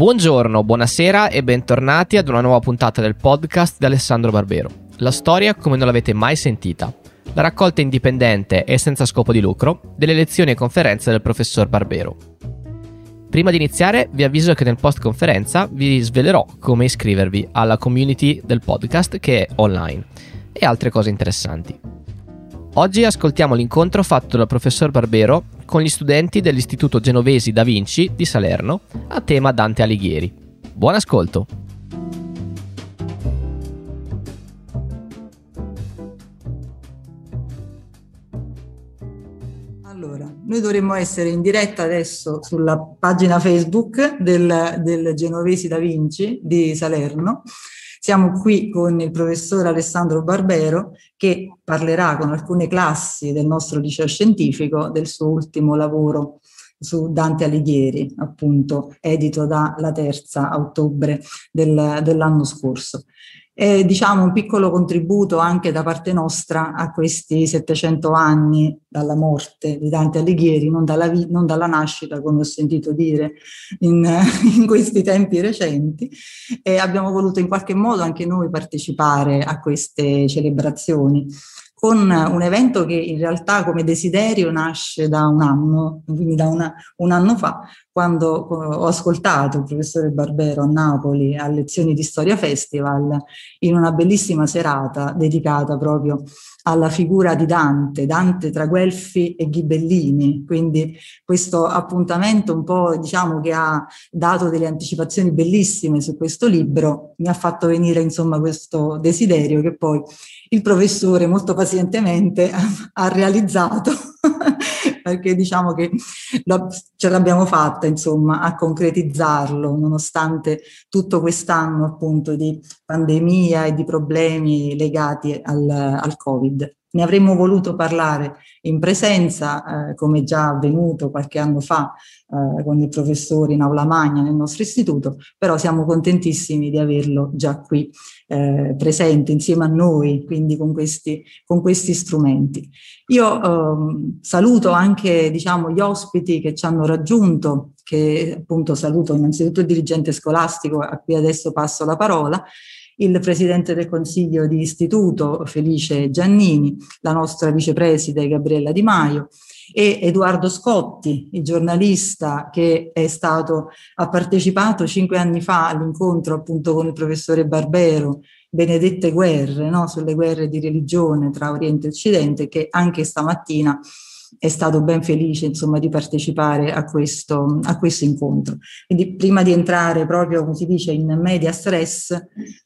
Buongiorno, buonasera e bentornati ad una nuova puntata del podcast di Alessandro Barbero. La storia come non l'avete mai sentita. La raccolta indipendente e senza scopo di lucro delle lezioni e conferenze del professor Barbero. Prima di iniziare vi avviso che nel post conferenza vi svelerò come iscrivervi alla community del podcast che è online e altre cose interessanti. Oggi ascoltiamo l'incontro fatto dal professor Barbero con gli studenti dell'Istituto Genovesi da Vinci di Salerno a tema Dante Alighieri. Buon ascolto! Allora, noi dovremmo essere in diretta adesso sulla pagina Facebook del, del Genovesi da Vinci di Salerno siamo qui con il professor Alessandro Barbero che parlerà con alcune classi del nostro liceo scientifico del suo ultimo lavoro su Dante Alighieri, appunto edito dalla terza a ottobre del, dell'anno scorso è diciamo un piccolo contributo anche da parte nostra a questi 700 anni dalla morte di Dante Alighieri, non dalla, non dalla nascita come ho sentito dire in, in, questi tempi recenti. E abbiamo voluto in qualche modo anche noi partecipare a queste celebrazioni con un evento che in realtà come desiderio nasce da un anno, quindi da una, un anno fa, quando ho ascoltato il professore Barbero a Napoli a lezioni di Storia Festival in una bellissima serata dedicata proprio alla figura di Dante, Dante tra Guelfi e Ghibellini, quindi questo appuntamento un po' diciamo che ha dato delle anticipazioni bellissime su questo libro, mi ha fatto venire insomma questo desiderio che poi il professore molto pazientemente ha realizzato perché diciamo che lo, ce l'abbiamo fatta insomma a concretizzarlo nonostante tutto quest'anno appunto di pandemia e di problemi legati al, al Covid. Ne avremmo voluto parlare in presenza, eh, come già avvenuto qualche anno fa eh, con il professore in aula magna nel nostro istituto, però siamo contentissimi di averlo già qui eh, presente insieme a noi, quindi con questi, con questi strumenti. Io ehm, saluto anche diciamo, gli ospiti che ci hanno raggiunto, che appunto saluto innanzitutto il dirigente scolastico a cui adesso passo la parola, il presidente del consiglio di istituto Felice Giannini, la nostra vicepreside Gabriella Di Maio e Edoardo Scotti, il giornalista che è stato, ha partecipato cinque anni fa all'incontro appunto con il professore Barbero, Benedette guerre, no? sulle guerre di religione tra Oriente e Occidente, che anche stamattina è stato ben felice insomma, di partecipare a questo, a questo incontro. Quindi prima di entrare proprio, come si dice, in media stress,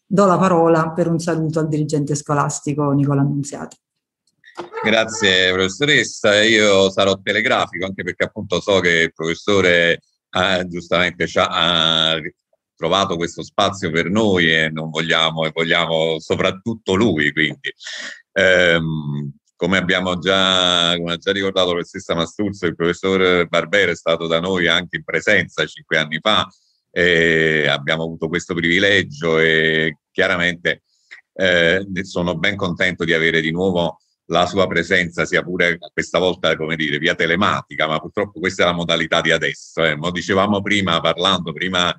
do la parola per un saluto al dirigente scolastico Nicola Annunziato. Grazie professoressa, io sarò telegrafico anche perché appunto so che il professore eh, giustamente ci ha trovato questo spazio per noi e non vogliamo e vogliamo soprattutto lui quindi ehm, come abbiamo già, come già ricordato la professoressa Masturzo, il professor Barbero è stato da noi anche in presenza cinque anni fa e abbiamo avuto questo privilegio e chiaramente eh, sono ben contento di avere di nuovo la sua presenza, sia pure questa volta, come dire, via telematica, ma purtroppo questa è la modalità di adesso. Eh. Mo dicevamo prima, parlando prima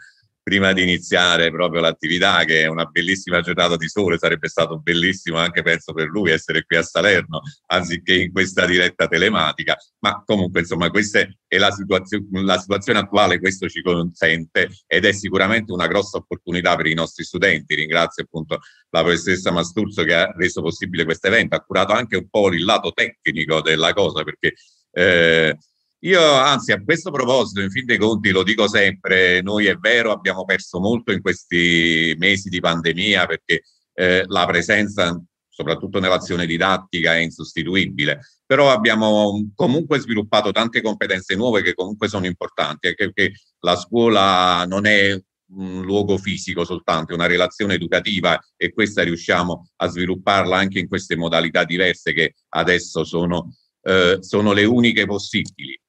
prima di iniziare proprio l'attività, che è una bellissima giornata di sole, sarebbe stato bellissimo anche penso per lui essere qui a Salerno, anziché in questa diretta telematica, ma comunque insomma questa è la situazione, la situazione attuale, questo ci consente ed è sicuramente una grossa opportunità per i nostri studenti. Ringrazio appunto la professoressa Masturzo che ha reso possibile questo evento, ha curato anche un po' il lato tecnico della cosa perché eh, io anzi a questo proposito, in fin dei conti, lo dico sempre, noi è vero abbiamo perso molto in questi mesi di pandemia perché eh, la presenza, soprattutto nell'azione didattica, è insostituibile, però abbiamo comunque sviluppato tante competenze nuove che comunque sono importanti, perché la scuola non è un luogo fisico soltanto, è una relazione educativa e questa riusciamo a svilupparla anche in queste modalità diverse che adesso sono, eh, sono le uniche possibili.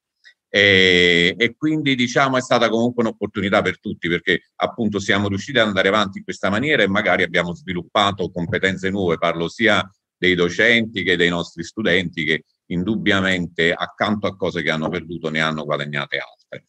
E, e, quindi diciamo è stata comunque un'opportunità per tutti perché appunto siamo riusciti ad andare avanti in questa maniera e magari abbiamo sviluppato competenze nuove, parlo sia dei docenti che dei nostri studenti che indubbiamente accanto a cose che hanno perduto ne hanno guadagnate altre.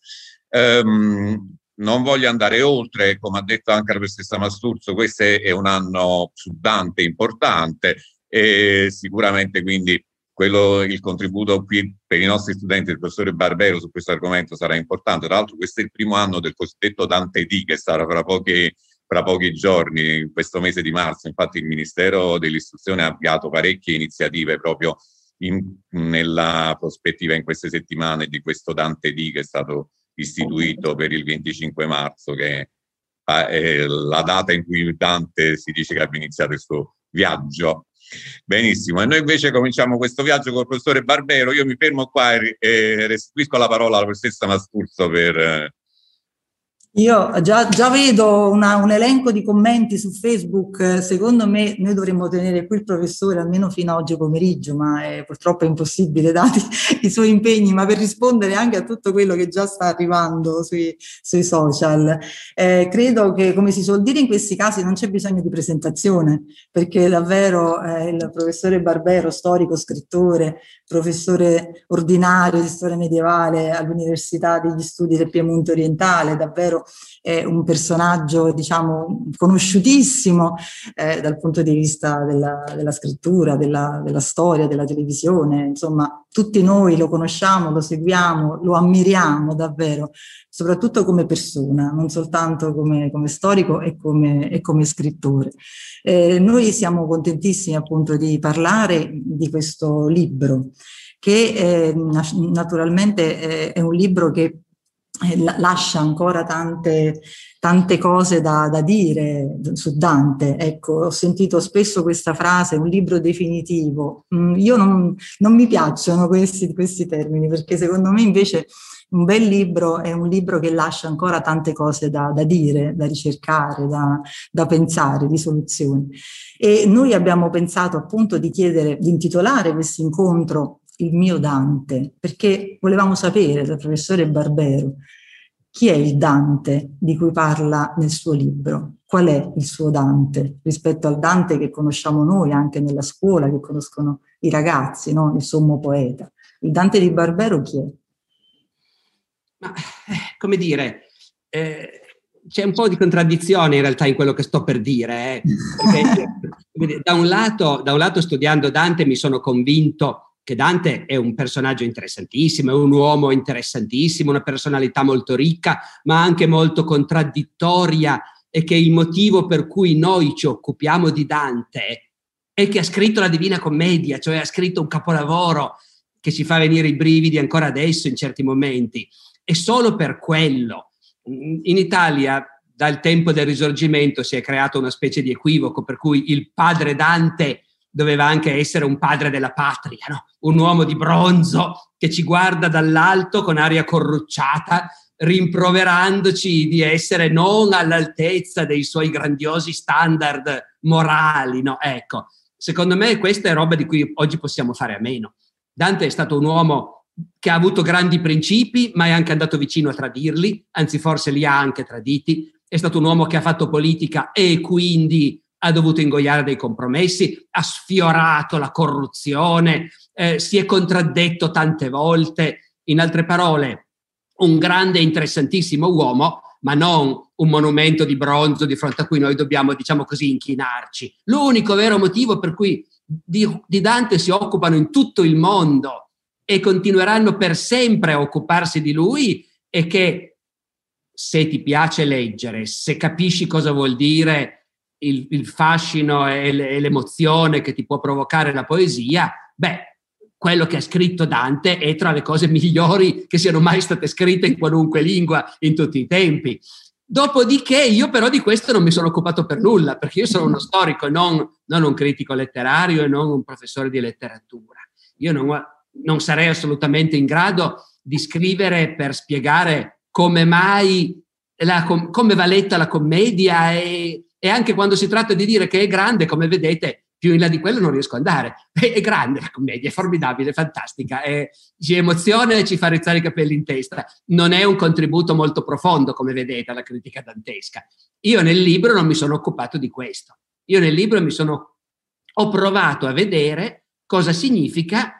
Um, non voglio andare oltre, come ha detto anche la professoressa Masturzo, questo è un anno su Dante importante e sicuramente quindi quello, il contributo qui per i nostri studenti del professore Barbero su questo argomento sarà importante. Tra l'altro questo è il primo anno del cosiddetto Dante D che sarà fra pochi, fra pochi giorni, questo mese di marzo. Infatti il Ministero dell'Istruzione ha avviato parecchie iniziative proprio in, nella prospettiva in queste settimane di questo Dante D che è stato istituito per il 25 marzo, che è la data in cui Dante si dice che abbia iniziato il suo viaggio. Benissimo, e noi invece cominciamo questo viaggio con il professore Barbero. Io mi fermo qua e restituisco la parola alla professoressa Masturzo per io già, già vedo una, un elenco di commenti su Facebook, secondo me noi dovremmo tenere qui il professore almeno fino a oggi pomeriggio, ma è, purtroppo impossibile dati i suoi impegni, ma per rispondere anche a tutto quello che già sta arrivando sui, sui social. Eh, credo che, come si suol dire in questi casi, non c'è bisogno di presentazione, perché davvero eh, il professore Barbero, storico, scrittore, professore ordinario di storia medievale all'Università degli Studi del Piemonte Orientale, davvero è un personaggio diciamo conosciutissimo eh, dal punto di vista della, della scrittura, della, della, storia, della televisione, insomma tutti noi lo conosciamo, lo seguiamo, lo ammiriamo davvero, soprattutto come persona, non soltanto come, come storico e come, e come scrittore. Eh, noi siamo contentissimi appunto di parlare di questo libro che eh, naturalmente eh, è un libro che lascia ancora tante, tante cose da, da, dire su Dante. Ecco, ho sentito spesso questa frase, un libro definitivo. Mm, io non, non mi piacciono questi, questi, termini perché secondo me invece un bel libro è un libro che lascia ancora tante cose da, da dire, da ricercare, da, da pensare, di soluzioni. E noi abbiamo pensato appunto di chiedere, di intitolare questo incontro il mio Dante, perché volevamo sapere dal professore Barbero chi è il Dante di cui parla nel suo libro, qual è il suo Dante rispetto al Dante che conosciamo noi anche nella scuola, che conoscono i ragazzi, no? il sommo poeta. Il Dante di Barbero chi è? Ma, eh, come dire, eh, c'è un po' di contraddizione in realtà in quello che sto per dire, eh, perché da un, lato, da un lato studiando Dante mi sono convinto che Dante è un personaggio interessantissimo, è un uomo interessantissimo, una personalità molto ricca, ma anche molto contraddittoria e che il motivo per cui noi ci occupiamo di Dante è che ha scritto la Divina Commedia, cioè ha scritto un capolavoro che ci fa venire i brividi ancora adesso in certi momenti. E solo per quello. In Italia, dal tempo del Risorgimento, si è creato una specie di equivoco per cui il padre Dante doveva anche essere un padre della patria, no? un uomo di bronzo che ci guarda dall'alto con aria corrucciata, rimproverandoci di essere non all'altezza dei suoi grandiosi standard morali. No? Ecco, secondo me questa è roba di cui oggi possiamo fare a meno. Dante è stato un uomo che ha avuto grandi principi, ma è anche andato vicino a tradirli, anzi forse li ha anche traditi. È stato un uomo che ha fatto politica e quindi ha dovuto ingoiare dei compromessi, ha sfiorato la corruzione, eh, si è contraddetto tante volte. In altre parole, un grande e interessantissimo uomo, ma non un monumento di bronzo di fronte a cui noi dobbiamo, diciamo così, inchinarci. L'unico vero motivo per cui di, di Dante si occupano in tutto il mondo e continueranno per sempre a occuparsi di lui è che se ti piace leggere, se capisci cosa vuol dire il, il fascino e, l'emozione che ti può provocare la poesia, beh, quello che ha scritto Dante è tra le cose migliori che siano mai state scritte in qualunque lingua in tutti i tempi. Dopodiché io però di questo non mi sono occupato per nulla, perché io sono uno storico e non, non un critico letterario e non un professore di letteratura. Io non, non sarei assolutamente in grado di scrivere per spiegare come mai, la, come va letta la commedia e e anche quando si tratta di dire che è grande, come vedete, più in là di quello non riesco ad andare. È, grande la commedia, è formidabile, è fantastica, è, ci emoziona e ci fa rizzare i capelli in testa. Non è un contributo molto profondo, come vedete, alla critica dantesca. Io nel libro non mi sono occupato di questo. Io nel libro mi sono, ho provato a vedere cosa significa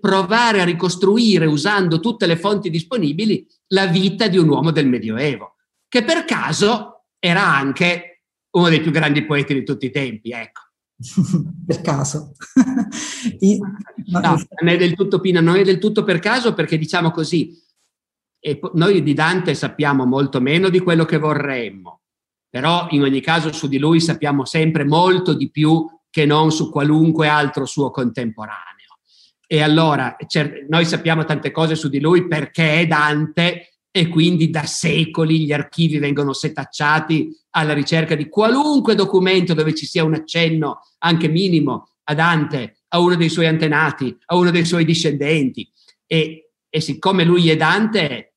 provare a ricostruire, usando tutte le fonti disponibili, la vita di un uomo del Medioevo che per caso era anche uno dei più grandi poeti di tutti i tempi, ecco. per caso. no, non è del tutto Pina, non è del tutto per caso perché diciamo così, noi di Dante sappiamo molto meno di quello che vorremmo, però in ogni caso su di lui sappiamo sempre molto di più che non su qualunque altro suo contemporaneo. E allora noi sappiamo tante cose su di lui perché è Dante e quindi da secoli gli archivi vengono setacciati alla ricerca di qualunque documento dove ci sia un accenno, anche minimo, a Dante, a uno dei suoi antenati, a uno dei suoi discendenti. E, e siccome lui è Dante,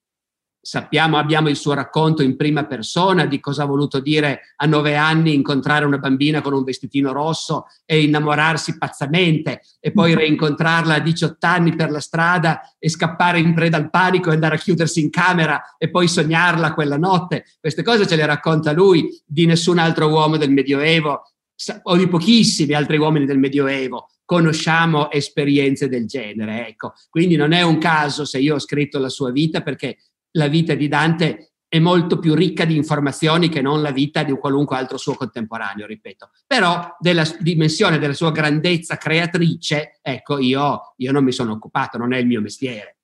sappiamo, abbiamo il suo racconto in prima persona di cosa ha voluto dire a nove anni incontrare una bambina con un vestitino rosso e innamorarsi pazzamente e poi reincontrarla a 18 anni per la strada e scappare in preda al panico e andare a chiudersi in camera e poi sognarla quella notte. Queste cose ce le racconta lui, di nessun altro uomo del Medioevo o di pochissimi altri uomini del Medioevo conosciamo esperienze del genere. Ecco. Quindi non è un caso se io ho scritto la sua vita perché la vita di Dante è molto più ricca di informazioni che non la vita di qualunque altro suo contemporaneo, ripeto. Però della dimensione della sua grandezza creatrice, ecco, io, io non mi sono occupato, non è il mio mestiere.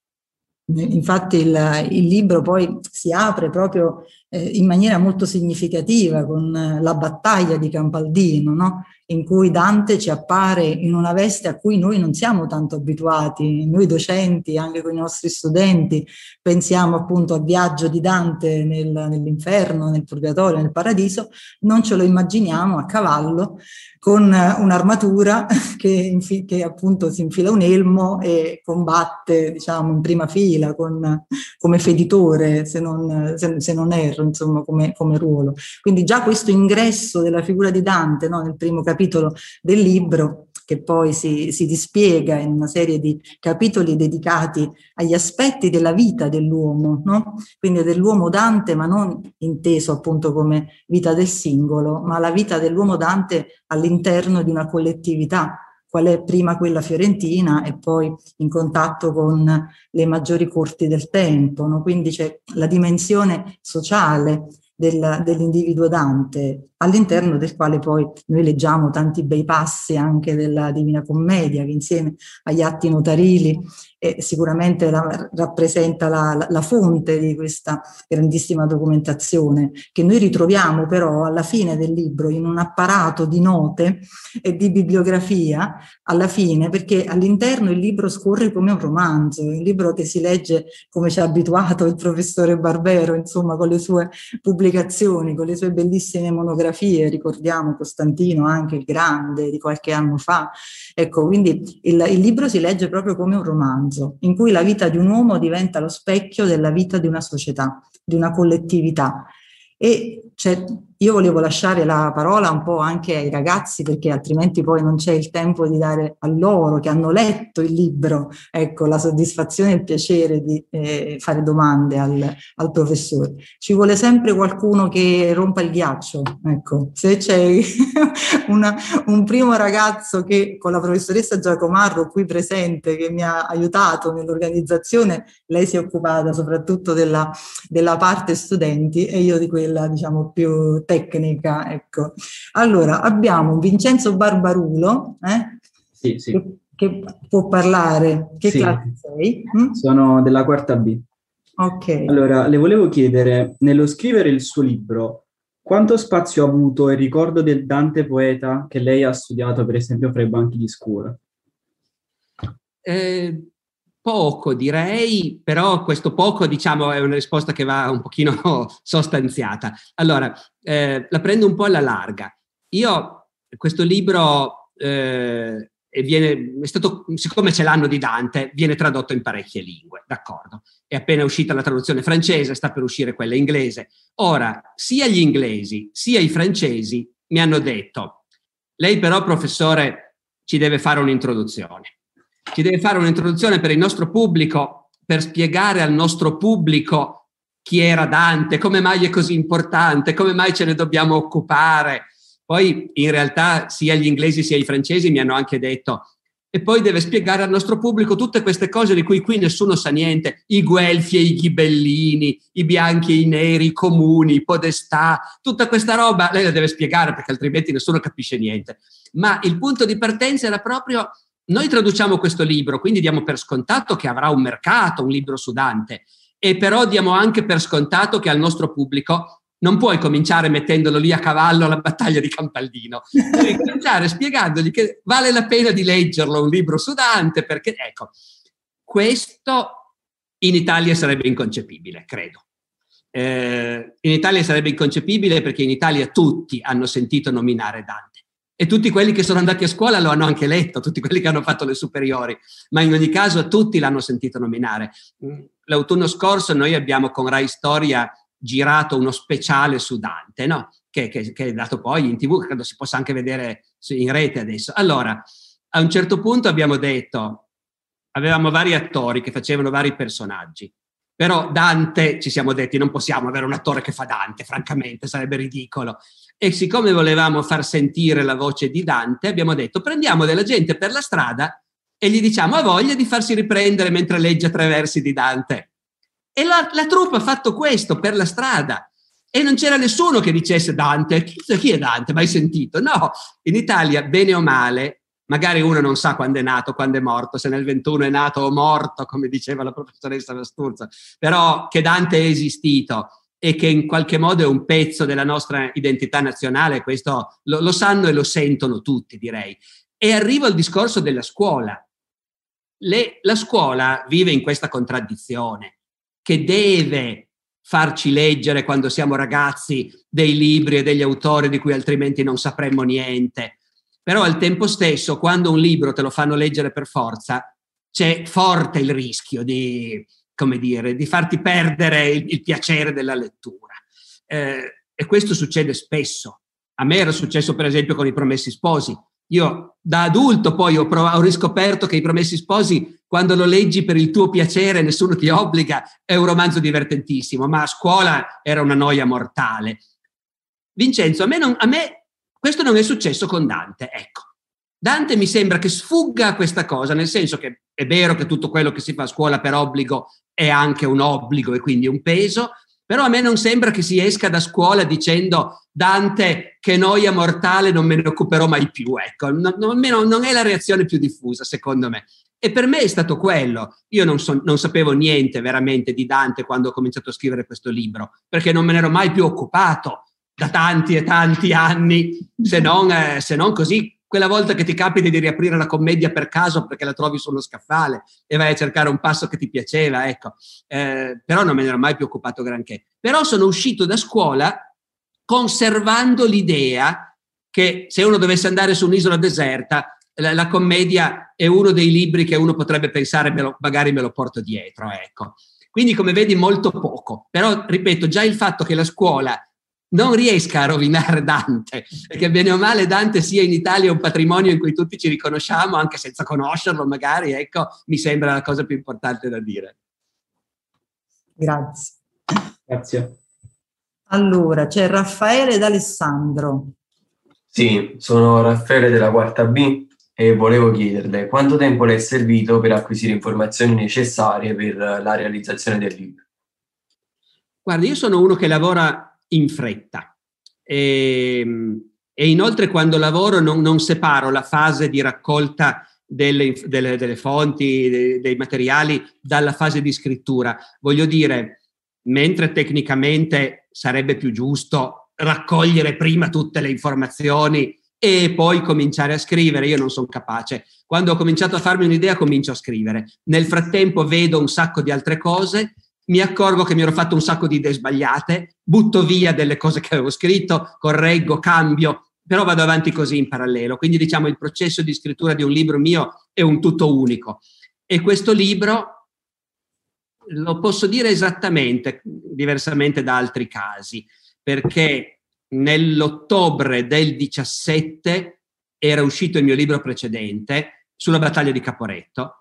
Infatti il, il libro poi si apre proprio eh, in maniera molto significativa con eh, la battaglia di Campaldino, no? In cui Dante ci appare in una veste a cui noi non siamo tanto abituati, noi docenti, anche con i nostri studenti, pensiamo appunto al viaggio di Dante nel, nell'inferno, nel purgatorio, nel paradiso, non ce lo immaginiamo a cavallo con un'armatura che, che appunto si infila un elmo e combatte diciamo in prima fila con, come feditore se non, se, se non erro insomma come, come, ruolo. Quindi già questo ingresso della figura di Dante no, nel primo capitolo del libro che poi si, si, dispiega in una serie di capitoli dedicati agli aspetti della vita dell'uomo, no? quindi dell'uomo Dante, ma non inteso appunto come vita del singolo, ma la vita dell'uomo Dante all'interno di una collettività, qual è prima quella fiorentina e poi in contatto con le maggiori corti del tempo. No? Quindi c'è la dimensione sociale del, dell'individuo Dante, all'interno del quale poi noi leggiamo tanti bei passi anche della Divina Commedia, che insieme agli atti notarili eh, sicuramente la, rappresenta la, la, fonte di questa grandissima documentazione, che noi ritroviamo però alla fine del libro in un apparato di note e di bibliografia, alla fine, perché all'interno il libro scorre come un romanzo, un libro che si legge come ci ha abituato il professore Barbero, insomma, con le sue pubblicazioni, con le sue bellissime monografie, ricordiamo Costantino anche il Grande di qualche anno fa. Ecco, quindi il, il libro si legge proprio come un romanzo in cui la vita di un uomo diventa lo specchio della vita di una società, di una collettività. E io volevo lasciare la parola un po' anche ai ragazzi perché altrimenti poi non c'è il tempo di dare a loro che hanno letto il libro, ecco, la soddisfazione e il piacere di eh, fare domande al, al, professore. Ci vuole sempre qualcuno che rompa il ghiaccio, ecco, se c'è una, un primo ragazzo che con la professoressa Giacomarro qui presente che mi ha aiutato nell'organizzazione, lei si è occupata soprattutto della, della parte studenti e io di quella diciamo più tecnica. Ecco. Allora, abbiamo Vincenzo Barbarulo, eh? sì, sì. Che, che, può parlare. Che sì. classe sei? Mm? Sono della quarta B. Ok. Allora, le volevo chiedere, nello scrivere il suo libro, quanto spazio ha avuto il ricordo del Dante poeta che lei ha studiato, per esempio, fra i banchi di scuola? Eh, Poco direi, però questo poco diciamo è una risposta che va un pochino sostanziata. Allora, eh, la prendo un po' alla larga. Io questo libro eh, viene, è stato, siccome c'è l'anno di Dante, viene tradotto in parecchie lingue, d'accordo? È appena uscita la traduzione francese, sta per uscire quella inglese. Ora, sia gli inglesi sia i francesi mi hanno detto, lei però professore ci deve fare un'introduzione ci deve fare un'introduzione per il nostro pubblico, per spiegare al nostro pubblico chi era Dante, come mai è così importante, come mai ce ne dobbiamo occupare. Poi in realtà sia gli inglesi sia i francesi mi hanno anche detto e poi deve spiegare al nostro pubblico tutte queste cose di cui qui nessuno sa niente, i guelfi e i ghibellini, i bianchi e i neri, i comuni, i podestà, tutta questa roba, lei la deve spiegare perché altrimenti nessuno capisce niente. Ma il punto di partenza era proprio, noi traduciamo questo libro, quindi diamo per scontato che avrà un mercato, un libro su Dante, e però diamo anche per scontato che al nostro pubblico non puoi cominciare mettendolo lì a cavallo alla battaglia di Campaldino, devi cominciare spiegandogli che vale la pena di leggerlo un libro su Dante, perché ecco, questo in Italia sarebbe inconcepibile, credo. Eh, in Italia sarebbe inconcepibile perché in Italia tutti hanno sentito nominare Dante e tutti quelli che sono andati a scuola lo hanno anche letto, tutti quelli che hanno fatto le superiori, ma in ogni caso tutti l'hanno sentito nominare. L'autunno scorso noi abbiamo con Rai Storia girato uno speciale su Dante, no? che, che, che, è dato poi in tv, credo si possa anche vedere in rete adesso. Allora, a un certo punto abbiamo detto, avevamo vari attori che facevano vari personaggi, però Dante, ci siamo detti, non possiamo avere un attore che fa Dante, francamente, sarebbe ridicolo. E siccome volevamo far sentire la voce di Dante, abbiamo detto, prendiamo della gente per la strada e gli diciamo, ha voglia di farsi riprendere mentre legge tre versi di Dante e la, la truppa ha fatto questo per la strada. E non c'era nessuno che dicesse Dante, chi, chi è Dante? Mai sentito? No, in Italia, bene o male, magari uno non sa quando è nato, quando è morto, se nel 21 è nato o morto, come diceva la professoressa Vasturza, però che Dante è esistito e che in qualche modo è un pezzo della nostra identità nazionale, questo lo, lo sanno e lo sentono tutti, direi. E arrivo al discorso della scuola. Le, la scuola vive in questa contraddizione che deve farci leggere quando siamo ragazzi dei libri e degli autori di cui altrimenti non sapremmo niente. Però al tempo stesso, quando un libro te lo fanno leggere per forza, c'è forte il rischio di, come dire, di farti perdere il, il piacere della lettura. Eh, e questo succede spesso. A me era successo per esempio con i Promessi Sposi. Io da adulto poi ho, prov- ho, riscoperto che i Promessi Sposi, quando lo leggi per il tuo piacere, nessuno ti obbliga, è un romanzo divertentissimo, ma a scuola era una noia mortale. Vincenzo, a me, non, a me questo non è successo con Dante, ecco. Dante mi sembra che sfugga a questa cosa, nel senso che è vero che tutto quello che si fa a scuola per obbligo è anche un obbligo e quindi un peso, però a me non sembra che si esca da scuola dicendo Dante che noia mortale non me ne occuperò mai più, ecco, non, non, non è la reazione più diffusa secondo me. E per me è stato quello. Io non, so, non, sapevo niente veramente di Dante quando ho cominciato a scrivere questo libro, perché non me ne ero mai più occupato da tanti e tanti anni, se non, eh, se non così quella volta che ti capita di riaprire la commedia per caso perché la trovi sullo scaffale e vai a cercare un passo che ti piaceva, ecco. Eh, però non me ne ero mai più occupato granché. Però sono uscito da scuola conservando l'idea che se uno dovesse andare su un'isola deserta, la, la commedia è uno dei libri che uno potrebbe pensare, me lo, magari me lo porto dietro, ecco. Quindi, come vedi, molto poco. Però, ripeto, già il fatto che la scuola non riesca a rovinare Dante, perché bene o male Dante sia in Italia un patrimonio in cui tutti ci riconosciamo, anche senza conoscerlo magari, ecco, mi sembra la cosa più importante da dire. Grazie. Grazie. Allora, c'è Raffaele ed Alessandro. Sì, sono Raffaele della quarta B e volevo chiederle quanto tempo le è servito per acquisire informazioni necessarie per la realizzazione del libro. Guarda, io sono uno che lavora in fretta. E, ehm, e inoltre quando lavoro non, non, separo la fase di raccolta delle, delle, delle fonti, dei, dei materiali dalla fase di scrittura. Voglio dire, mentre tecnicamente sarebbe più giusto raccogliere prima tutte le informazioni e poi cominciare a scrivere. Io non sono capace. Quando ho cominciato a farmi un'idea, comincio a scrivere. Nel frattempo vedo un sacco di altre cose mi accorgo che mi ero fatto un sacco di idee sbagliate, butto via delle cose che avevo scritto, correggo, cambio, però vado avanti così in parallelo. Quindi diciamo il processo di scrittura di un libro mio è un tutto unico. E questo libro lo posso dire esattamente, diversamente da altri casi, perché nell'ottobre del 17 era uscito il mio libro precedente sulla battaglia di Caporetto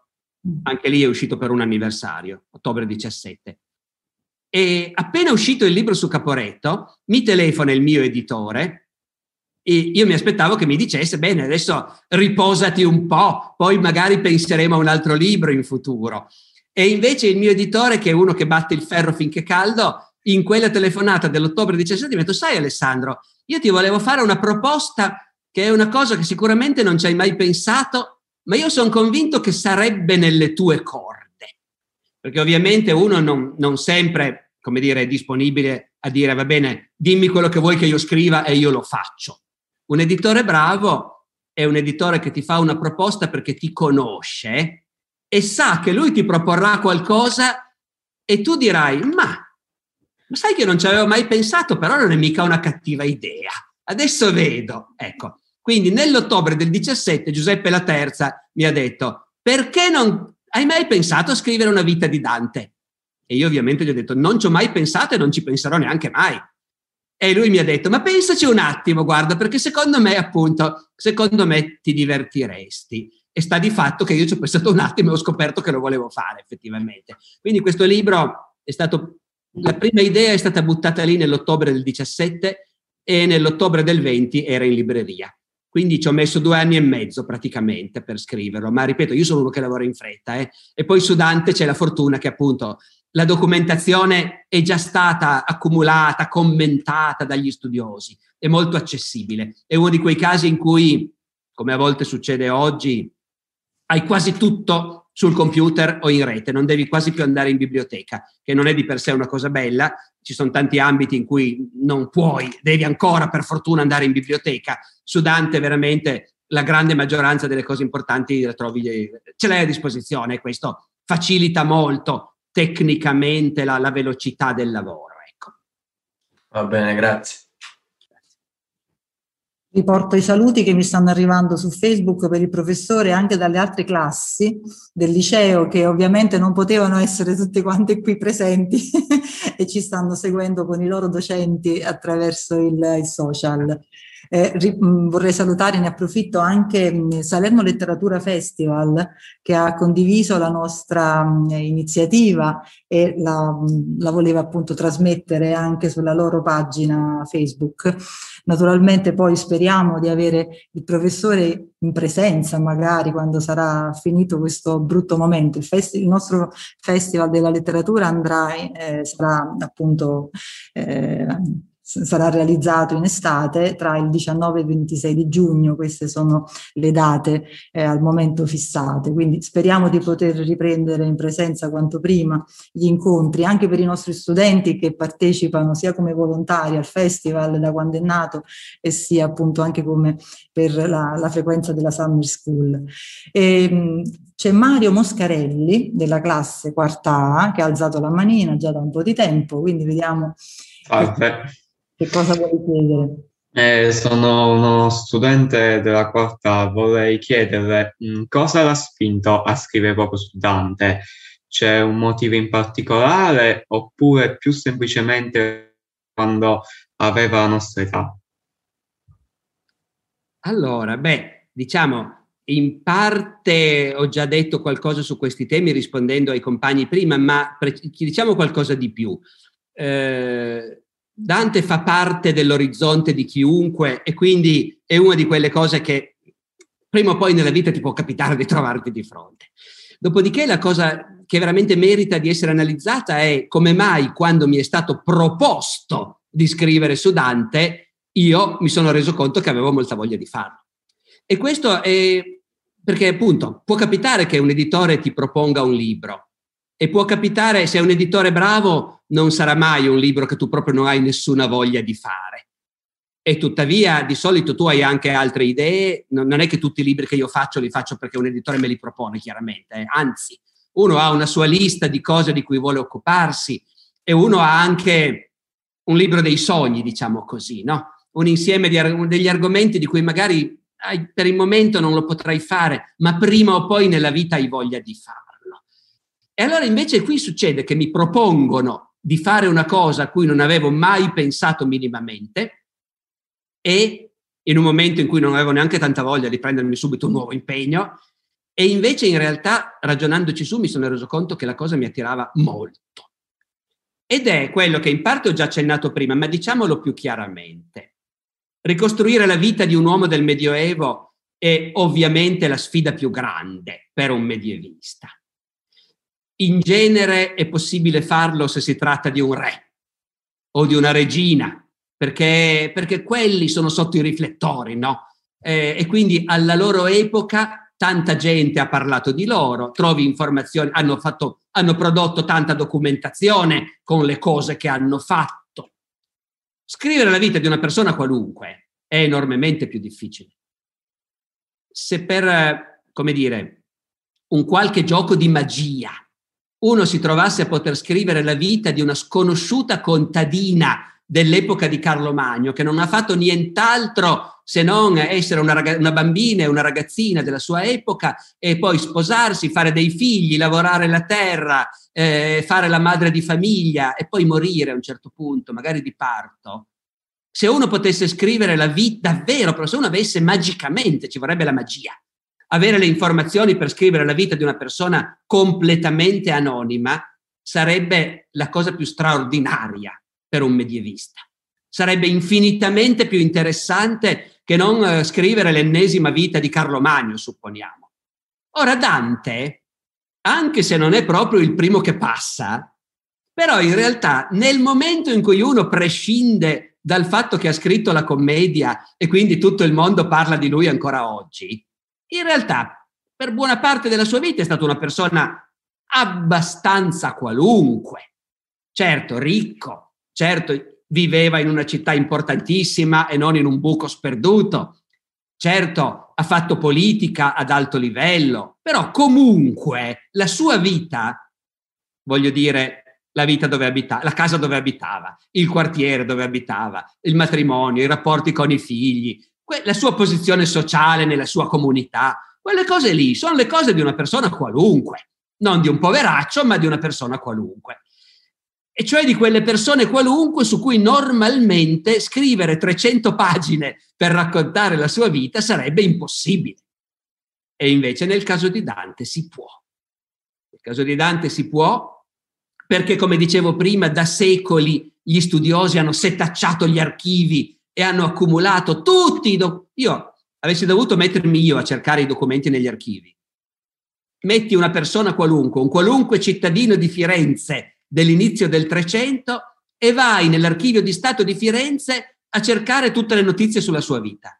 anche lì è uscito per un anniversario, ottobre 17. E appena uscito il libro su Caporetto, mi telefona il mio editore io mi aspettavo che mi dicesse, bene, adesso riposati un po', poi magari penseremo a un altro libro in futuro. E invece il mio editore, che è uno che batte il ferro finché caldo, in quella telefonata dell'ottobre 17 mi ha detto, sai Alessandro, io ti volevo fare una proposta che è una cosa che sicuramente non ci hai mai pensato, ma io sono convinto che sarebbe nelle tue corde. Perché ovviamente uno non, non sempre, come dire, è disponibile a dire, va bene, dimmi quello che vuoi che io scriva e io lo faccio. Un editore bravo è un editore che ti fa una proposta perché ti conosce e sa che lui ti proporrà qualcosa e tu dirai, ma, ma sai che non ci avevo mai pensato, però non è mica una cattiva idea. Adesso vedo. Ecco, quindi nell'ottobre del 17 Giuseppe La Terza mi ha detto, perché non hai mai pensato a scrivere una vita di Dante? E io ovviamente gli ho detto, non ci ho mai pensato e non ci penserò neanche mai. E lui mi ha detto, ma pensaci un attimo, guarda, perché secondo me, appunto, secondo me ti divertiresti. E sta di fatto che io ci ho pensato un attimo e ho scoperto che lo volevo fare, effettivamente. Quindi questo libro è stato, la prima idea è stata buttata lì nell'ottobre del 17 e nell'ottobre del 20 era in libreria. Quindi ci ho messo due anni e mezzo praticamente per scriverlo, ma ripeto, io sono uno che lavora in fretta. Eh? E poi su Dante c'è la fortuna che appunto la documentazione è già stata accumulata, commentata dagli studiosi, è molto accessibile. È uno di quei casi in cui, come a volte succede oggi, hai quasi tutto sul computer o in rete, non devi quasi più andare in biblioteca, che non è di per sé una cosa bella, ci sono tanti ambiti in cui non puoi, devi ancora per fortuna andare in biblioteca. Su Dante veramente la grande maggioranza delle cose importanti la trovi, ce l'hai a disposizione questo facilita molto tecnicamente la, la velocità del lavoro. Ecco. Va bene, grazie. Riporto i saluti che mi stanno arrivando su Facebook per il professore anche dalle altre classi del liceo che ovviamente non potevano essere tutte quante qui presenti e ci stanno seguendo con i loro docenti attraverso il, il social. Eh, ri, mh, vorrei salutare, ne approfitto anche mh, Salerno Letteratura Festival che ha condiviso la nostra mh, iniziativa e la, la, voleva appunto trasmettere anche sulla loro pagina Facebook. Naturalmente poi speriamo di avere il professore in presenza magari quando sarà finito questo brutto momento. Il, festi- il nostro Festival della Letteratura andrà, eh, sarà appunto eh, sarà realizzato in estate tra il 19 e il 26 di giugno, queste sono le date eh, al momento fissate, quindi speriamo di poter riprendere in presenza quanto prima gli incontri anche per i nostri studenti che partecipano sia come volontari al festival da quando è nato e sia appunto anche come per la, la frequenza della Summer School. E, ehm, c'è Mario Moscarelli della classe quarta A che ha alzato la manina già da un po' di tempo, quindi vediamo. Salve. Che cosa vuoi chiedere? Eh, sono uno studente della quarta, vorrei chiederle mh, mm, cosa l'ha spinto a scrivere proprio su Dante? C'è un motivo in particolare oppure più semplicemente quando aveva la nostra età? Allora, beh, diciamo, in parte ho già detto qualcosa su questi temi rispondendo ai compagni prima, ma pre- diciamo qualcosa di più. Eh, Dante fa parte dell'orizzonte di chiunque e quindi è una di quelle cose che prima o poi nella vita ti può capitare di trovarti di fronte. Dopodiché la cosa che veramente merita di essere analizzata è come mai quando mi è stato proposto di scrivere su Dante, io mi sono reso conto che avevo molta voglia di farlo. E questo è perché appunto può capitare che un editore ti proponga un libro e può capitare, se è un editore bravo, non sarà mai un libro che tu proprio non hai nessuna voglia di fare. E tuttavia, di solito tu hai anche altre idee, non è che tutti i libri che io faccio li faccio perché un editore me li propone, chiaramente, eh. anzi, uno ha una sua lista di cose di cui vuole occuparsi e uno ha anche un libro dei sogni, diciamo così, no? Un insieme di, degli argomenti di cui magari per il momento non lo potrai fare, ma prima o poi nella vita hai voglia di farlo. E allora invece qui succede che mi propongono di fare una cosa a cui non avevo mai pensato minimamente e in un momento in cui non avevo neanche tanta voglia di prendermi subito un nuovo impegno e invece in realtà ragionandoci su mi sono reso conto che la cosa mi attirava molto. Ed è quello che in parte ho già accennato prima, ma diciamolo più chiaramente. Ricostruire la vita di un uomo del Medioevo è ovviamente la sfida più grande per un medievista. In genere è possibile farlo se si tratta di un re o di una regina, perché, perché quelli sono sotto i riflettori, no? Eh, e quindi alla loro epoca tanta gente ha parlato di loro, trovi informazioni, hanno, fatto, hanno prodotto tanta documentazione con le cose che hanno fatto. Scrivere la vita di una persona qualunque è enormemente più difficile. Se per, come dire, un qualche gioco di magia uno si trovasse a poter scrivere la vita di una sconosciuta contadina dell'epoca di Carlo Magno, che non ha fatto nient'altro se non essere una, rag- una bambina e una ragazzina della sua epoca e poi sposarsi, fare dei figli, lavorare la terra, eh, fare la madre di famiglia e poi morire a un certo punto, magari di parto. Se uno potesse scrivere la vita davvero, però se uno avesse magicamente, ci vorrebbe la magia, avere le informazioni per scrivere la vita di una persona completamente anonima, sarebbe la cosa più straordinaria per un medievista. Sarebbe infinitamente più interessante che non eh, scrivere l'ennesima vita di Carlo Magno, supponiamo. Ora Dante, anche se non è proprio il primo che passa, però in realtà nel momento in cui uno prescinde dal fatto che ha scritto la commedia e quindi tutto il mondo parla di lui ancora oggi, in realtà per buona parte della sua vita è stata una persona abbastanza qualunque. Certo, ricco, Certo, viveva in una città importantissima e non in un buco sperduto. Certo, ha fatto politica ad alto livello, però comunque la sua vita, voglio dire, la vita dove abitava, la casa dove abitava, il quartiere dove abitava, il matrimonio, i rapporti con i figli, la sua posizione sociale nella sua comunità, quelle cose lì sono le cose di una persona qualunque, non di un poveraccio, ma di una persona qualunque e cioè di quelle persone qualunque su cui normalmente scrivere 300 pagine per raccontare la sua vita sarebbe impossibile. E invece nel caso di Dante si può. Nel caso di Dante si può perché, come dicevo prima, da secoli gli studiosi hanno setacciato gli archivi e hanno accumulato tutti i documenti. Io avessi dovuto mettermi io a cercare i documenti negli archivi. Metti una persona qualunque, un qualunque cittadino di Firenze dell'inizio del 300 e vai nell'archivio di Stato di Firenze a cercare tutte le notizie sulla sua vita.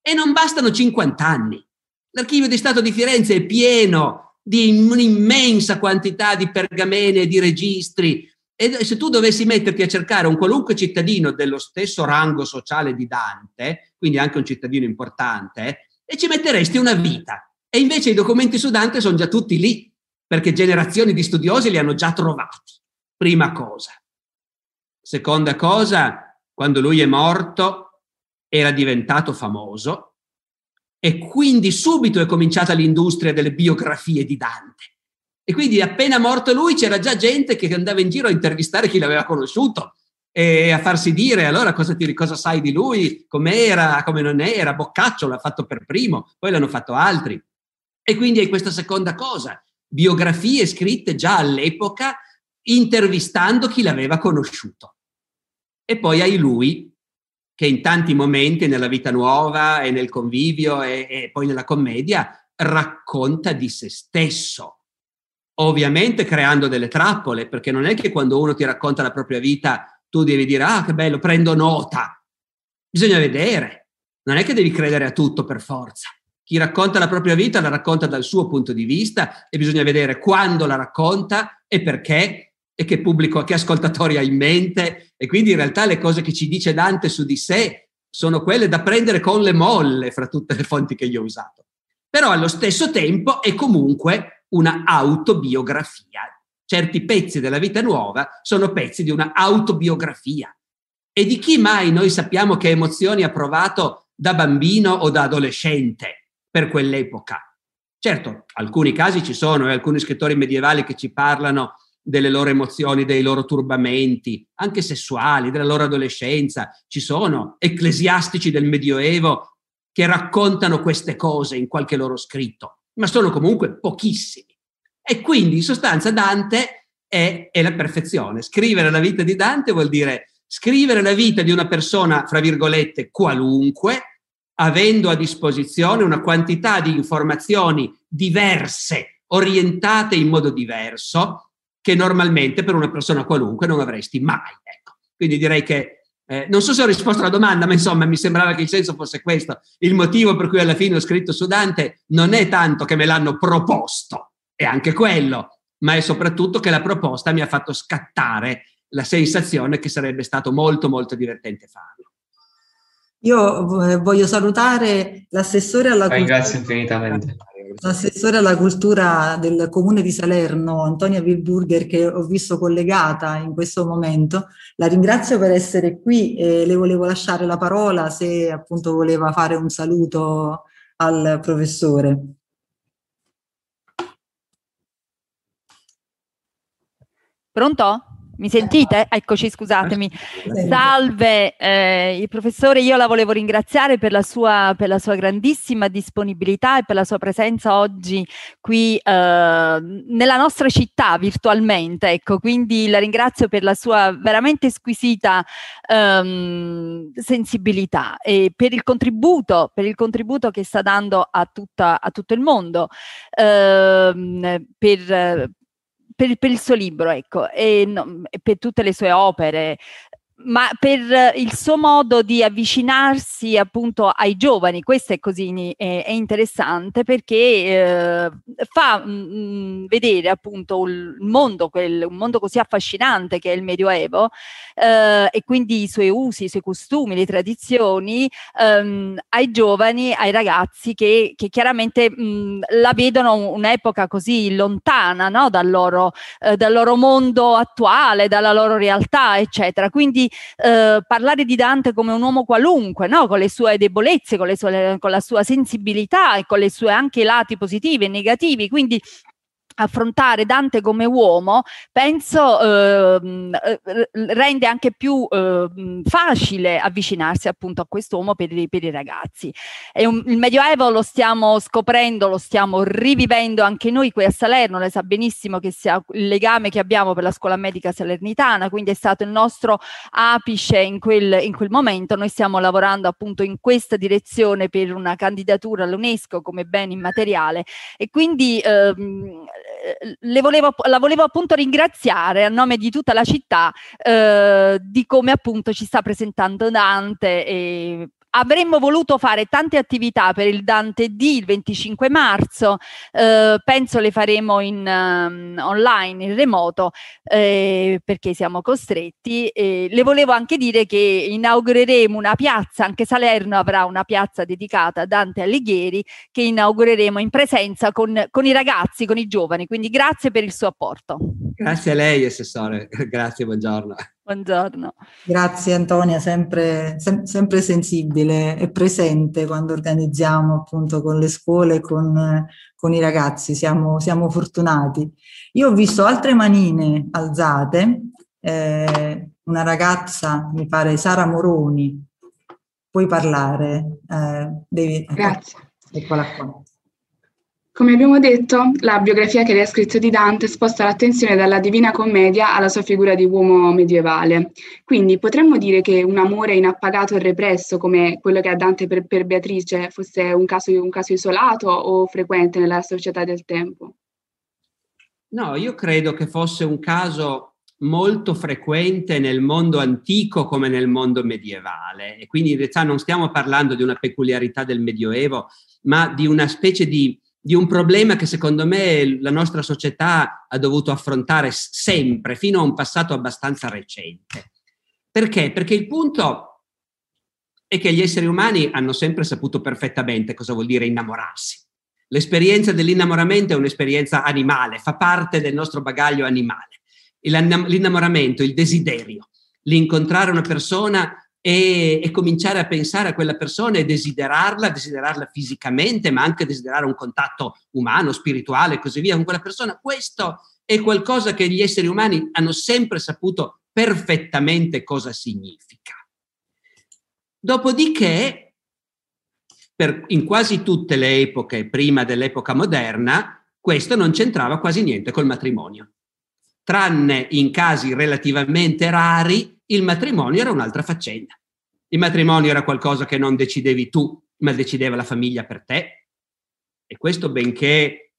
E non bastano 50 anni. L'archivio di Stato di Firenze è pieno di un'immensa quantità di pergamene di registri. E se tu dovessi metterti a cercare un qualunque cittadino dello stesso rango sociale di Dante, quindi anche un cittadino importante, e ci metteresti una vita. E invece i documenti su Dante sono già tutti lì, perché generazioni di studiosi li hanno già trovati. Prima cosa. Seconda cosa, quando lui è morto era diventato famoso e quindi subito è cominciata l'industria delle biografie di Dante. E quindi appena morto lui c'era già gente che andava in giro a intervistare chi l'aveva conosciuto e a farsi dire allora cosa, ti, cosa sai di lui, com'era, come non era, Boccaccio l'ha fatto per primo, poi l'hanno fatto altri. E quindi hai questa seconda cosa, biografie scritte già all'epoca intervistando chi l'aveva conosciuto. E poi hai lui, che in tanti momenti nella vita nuova e nel convivio e, e poi nella commedia racconta di se stesso, ovviamente creando delle trappole, perché non è che quando uno ti racconta la propria vita tu devi dire ah che bello, prendo nota. Bisogna vedere, non è che devi credere a tutto per forza. Chi racconta la propria vita la racconta dal suo punto di vista e bisogna vedere quando la racconta e perché e che pubblico, che ascoltatori ha in mente e quindi in realtà le cose che ci dice Dante su di sé sono quelle da prendere con le molle fra tutte le fonti che io ho usato. Però allo stesso tempo è comunque una autobiografia. Certi pezzi della vita nuova sono pezzi di una autobiografia. E di chi mai noi sappiamo che emozioni ha provato da bambino o da adolescente per quell'epoca? Certo, alcuni casi ci sono, e alcuni scrittori medievali che ci parlano delle loro emozioni, dei loro turbamenti, anche sessuali, della loro adolescenza. Ci sono ecclesiastici del Medioevo che raccontano queste cose in qualche loro scritto, ma sono comunque pochissimi. E quindi in sostanza Dante è, è la perfezione. Scrivere la vita di Dante vuol dire scrivere la vita di una persona, fra virgolette, qualunque, avendo a disposizione una quantità di informazioni diverse, orientate in modo diverso, che normalmente per una persona qualunque non avresti mai. Ecco. Quindi direi che eh, non so se ho risposto alla domanda, ma insomma mi sembrava che il senso fosse questo. Il motivo per cui alla fine ho scritto su Dante non è tanto che me l'hanno proposto, è anche quello, ma è soprattutto che la proposta mi ha fatto scattare la sensazione che sarebbe stato molto molto divertente farlo. Io eh, voglio salutare l'assessore alla cultura. Ringrazio infinitamente. L'assessore alla cultura del comune di Salerno, Antonia Wilburger, che ho visto collegata in questo momento. La ringrazio per essere qui e le volevo lasciare la parola se appunto voleva fare un saluto al professore. Pronto? Mi sentite? Eccoci, scusatemi. Salve, eh, il professore, io la volevo ringraziare per la, sua, per la, sua, grandissima disponibilità e per la sua presenza oggi qui eh, nella nostra città virtualmente. Ecco, quindi la ringrazio per la sua veramente squisita ehm, sensibilità e per il contributo, per il contributo che sta dando a, tutta, a tutto il mondo. Ehm, per, per, per, il suo libro, ecco, e, no, e per tutte le sue opere ma per il suo modo di avvicinarsi appunto ai giovani, questo è così è, è interessante perché eh, fa mh, mm, vedere appunto il mondo, quel, un mondo così affascinante che è il Medioevo eh, e quindi i suoi usi, i suoi costumi, le tradizioni ehm, ai giovani, ai ragazzi che, che chiaramente mh, la vedono un'epoca così lontana no? dal, loro, eh, dal loro mondo attuale, dalla loro realtà, eccetera. Quindi eh, parlare di Dante come un uomo qualunque, no? con le sue debolezze, con, le sue, con la sua sensibilità e con le sue anche lati positivi e negativi. Quindi affrontare Dante come uomo, penso eh, rende anche più eh, facile avvicinarsi appunto a quest'uomo per, per i ragazzi. Un, il Medioevo lo stiamo scoprendo, lo stiamo rivivendo anche noi qui a Salerno, lei sa benissimo che sia il legame che abbiamo per la scuola medica salernitana, quindi è stato il nostro apice in quel, in quel momento. Noi stiamo lavorando appunto in questa direzione per una candidatura all'UNESCO come bene immateriale e quindi le volevo, la volevo appunto ringraziare a nome di tutta la città eh, di come appunto ci sta presentando Dante e avremmo voluto fare tante attività per il Dante D il 25 marzo, eh, penso le faremo in, um, online, in remoto, eh, perché siamo costretti. E le volevo anche dire che inaugureremo una piazza, anche Salerno avrà una piazza dedicata a Dante Alighieri, che inaugureremo in presenza con, con i ragazzi, con i giovani. Quindi grazie per il suo apporto. Grazie a lei, Assessore. grazie, buongiorno. Buongiorno. Grazie Antonia, sempre, sem- sempre, sensibile e presente quando organizziamo appunto con le scuole e con, con, i ragazzi, siamo, siamo, fortunati. Io ho visto altre manine alzate, eh, una ragazza, mi pare Sara Moroni, puoi parlare? Eh, devi, Grazie. Eccola qua. Come abbiamo detto, la biografia che lei ha scritto di Dante sposta l'attenzione dalla Divina Commedia alla sua figura di uomo medievale. Quindi potremmo dire che un amore inappagato e represso, come quello che ha Dante per, per Beatrice, fosse un caso, un caso isolato o frequente nella società del tempo? No, io credo che fosse un caso molto frequente nel mondo antico come nel mondo medievale e quindi in realtà non stiamo parlando di una peculiarità del Medioevo, ma di una specie di di un problema che secondo me la nostra società ha dovuto affrontare sempre, fino a un passato abbastanza recente. Perché? Perché il punto è che gli esseri umani hanno sempre saputo perfettamente cosa vuol dire innamorarsi. L'esperienza dell'innamoramento è un'esperienza animale, fa parte del nostro bagaglio animale. L'innamoramento, il desiderio, l'incontrare una persona e, e, cominciare a pensare a quella persona e desiderarla, desiderarla fisicamente, ma anche desiderare un contatto umano, spirituale e così via con quella persona. Questo è qualcosa che gli esseri umani hanno sempre saputo perfettamente cosa significa. Dopodiché, per, in quasi tutte le epoche prima dell'epoca moderna, questo non c'entrava quasi niente col matrimonio, tranne in casi relativamente rari il matrimonio era un'altra faccenda. Il matrimonio era qualcosa che non decidevi tu, ma decideva la famiglia per te. E questo benché,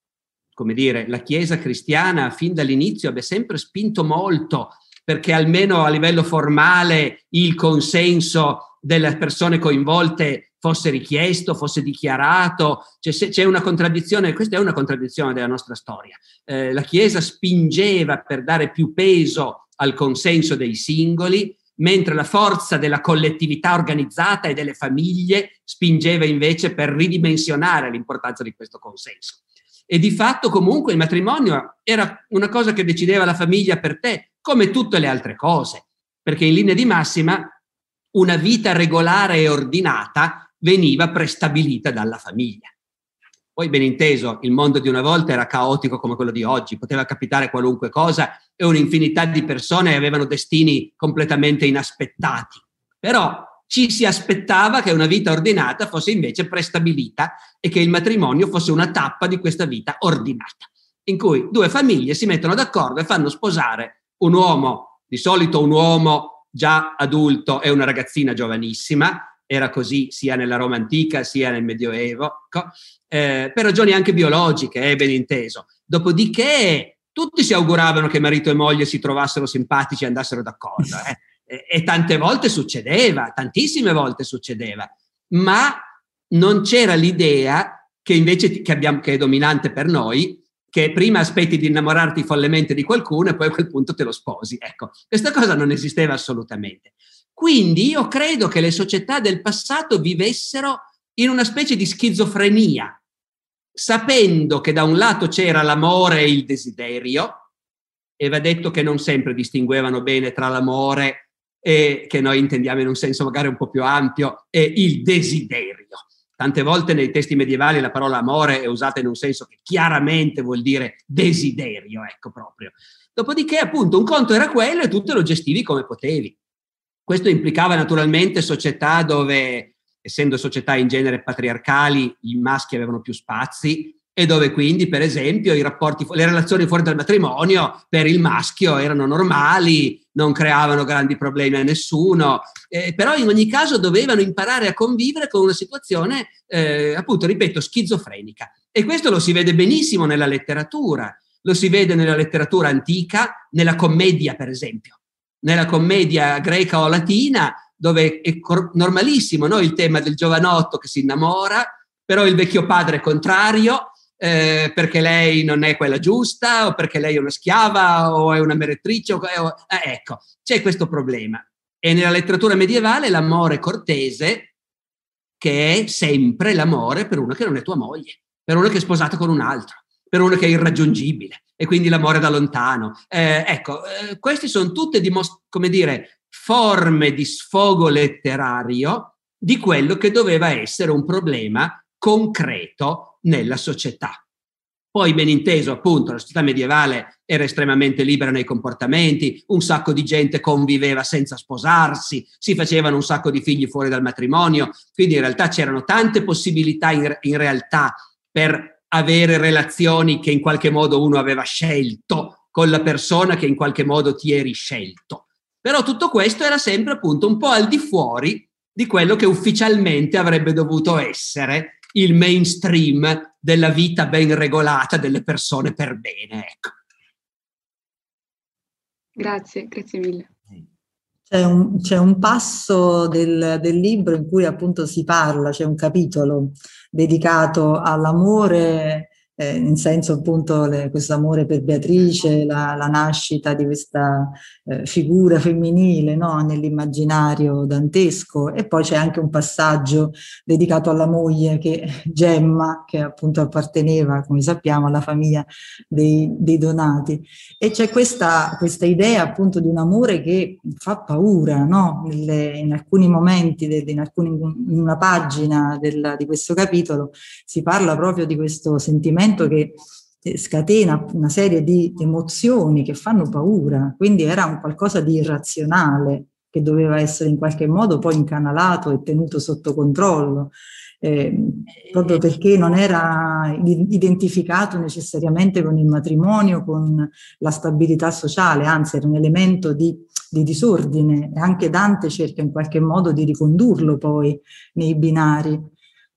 come dire, la Chiesa cristiana fin dall'inizio abbia sempre spinto molto perché almeno a livello formale il consenso delle persone coinvolte fosse richiesto, fosse dichiarato. C'è, c'è, una contraddizione, questa è una contraddizione della nostra storia. Eh, la Chiesa spingeva per dare più peso al consenso dei singoli, mentre la forza della collettività organizzata e delle famiglie spingeva invece per ridimensionare l'importanza di questo consenso. E di fatto comunque il matrimonio era una cosa che decideva la famiglia per te, come tutte le altre cose, perché in linea di massima una vita regolare e ordinata veniva prestabilita dalla famiglia. Poi ben inteso, il mondo di una volta era caotico come quello di oggi, poteva capitare qualunque cosa e un'infinità di persone avevano destini completamente inaspettati. Però ci si aspettava che una vita ordinata fosse invece prestabilita e che il matrimonio fosse una tappa di questa vita ordinata, in cui due famiglie si mettono d'accordo e fanno sposare un uomo, di solito un uomo già adulto e una ragazzina giovanissima, era così sia nella Roma antica sia nel Medioevo, eh, per ragioni anche biologiche, eh, ben inteso. Dopodiché tutti si auguravano che marito e moglie si trovassero simpatici e andassero d'accordo. Eh. E, e tante volte succedeva, tantissime volte succedeva, ma non c'era l'idea che invece che, abbiamo, che è dominante per noi, che prima aspetti di innamorarti follemente di qualcuno e poi a quel punto te lo sposi. Ecco, questa cosa non esisteva assolutamente. Quindi io credo che le società del passato vivessero in una specie di schizofrenia, sapendo che da un lato c'era l'amore e il desiderio, e va detto che non sempre distinguevano bene tra l'amore e che noi intendiamo in un senso magari un po' più ampio, e il desiderio. Tante volte nei testi medievali la parola amore è usata in un senso che chiaramente vuol dire desiderio, ecco proprio. Dopodiché, appunto, un conto era quello e tu te lo gestivi come potevi. Questo implicava naturalmente società dove, essendo società in genere patriarcali, i maschi avevano più spazi e dove quindi, per esempio, i rapporti, le relazioni fuori dal matrimonio per il maschio erano normali, non creavano grandi problemi a nessuno, eh, però in ogni caso dovevano imparare a convivere con una situazione, eh, appunto, ripeto, schizofrenica. E questo lo si vede benissimo nella letteratura, lo si vede nella letteratura antica, nella commedia, per esempio nella commedia greca o latina, dove è normalissimo no? il tema del giovanotto che si innamora, però il vecchio padre è contrario, eh, perché lei non è quella giusta, o perché lei è una schiava, o è una merettrice, o, o, eh, ecco, c'è questo problema. E nella letteratura medievale l'amore cortese, che è sempre l'amore per uno che non è tua moglie, per uno che è sposato con un altro, per uno che è irraggiungibile e quindi l'amore da lontano. Eh, ecco, eh, queste sono tutte, dimos- come dire, forme di sfogo letterario di quello che doveva essere un problema concreto nella società. Poi, ben inteso, appunto, la società medievale era estremamente libera nei comportamenti, un sacco di gente conviveva senza sposarsi, si facevano un sacco di figli fuori dal matrimonio, quindi in realtà c'erano tante possibilità in, in realtà per avere relazioni che in qualche modo uno aveva scelto con la persona che in qualche modo ti eri scelto. Però tutto questo era sempre appunto un po' al di fuori di quello che ufficialmente avrebbe dovuto essere il mainstream della vita ben regolata delle persone per bene. Ecco. Grazie, grazie mille. C'è un, c'è un passo del, del, libro in cui appunto si parla, c'è un capitolo dedicato all'amore eh, in senso appunto questo amore per Beatrice, la, la nascita di questa eh, figura femminile no? nell'immaginario dantesco e poi c'è anche un passaggio dedicato alla moglie che Gemma, che appunto apparteneva, come sappiamo, alla famiglia dei, dei Donati. E c'è questa, questa, idea appunto di un amore che fa paura, no? Nelle, in alcuni momenti, del, in, alcuni, in una pagina del, di questo capitolo si parla proprio di questo sentimento sentimento che scatena una serie di emozioni che fanno paura, quindi era un qualcosa di irrazionale che doveva essere in qualche modo poi incanalato e tenuto sotto controllo, eh, proprio perché non era identificato necessariamente con il matrimonio, con la stabilità sociale, anzi era un elemento di di disordine e anche Dante cerca in qualche modo di ricondurlo poi nei binari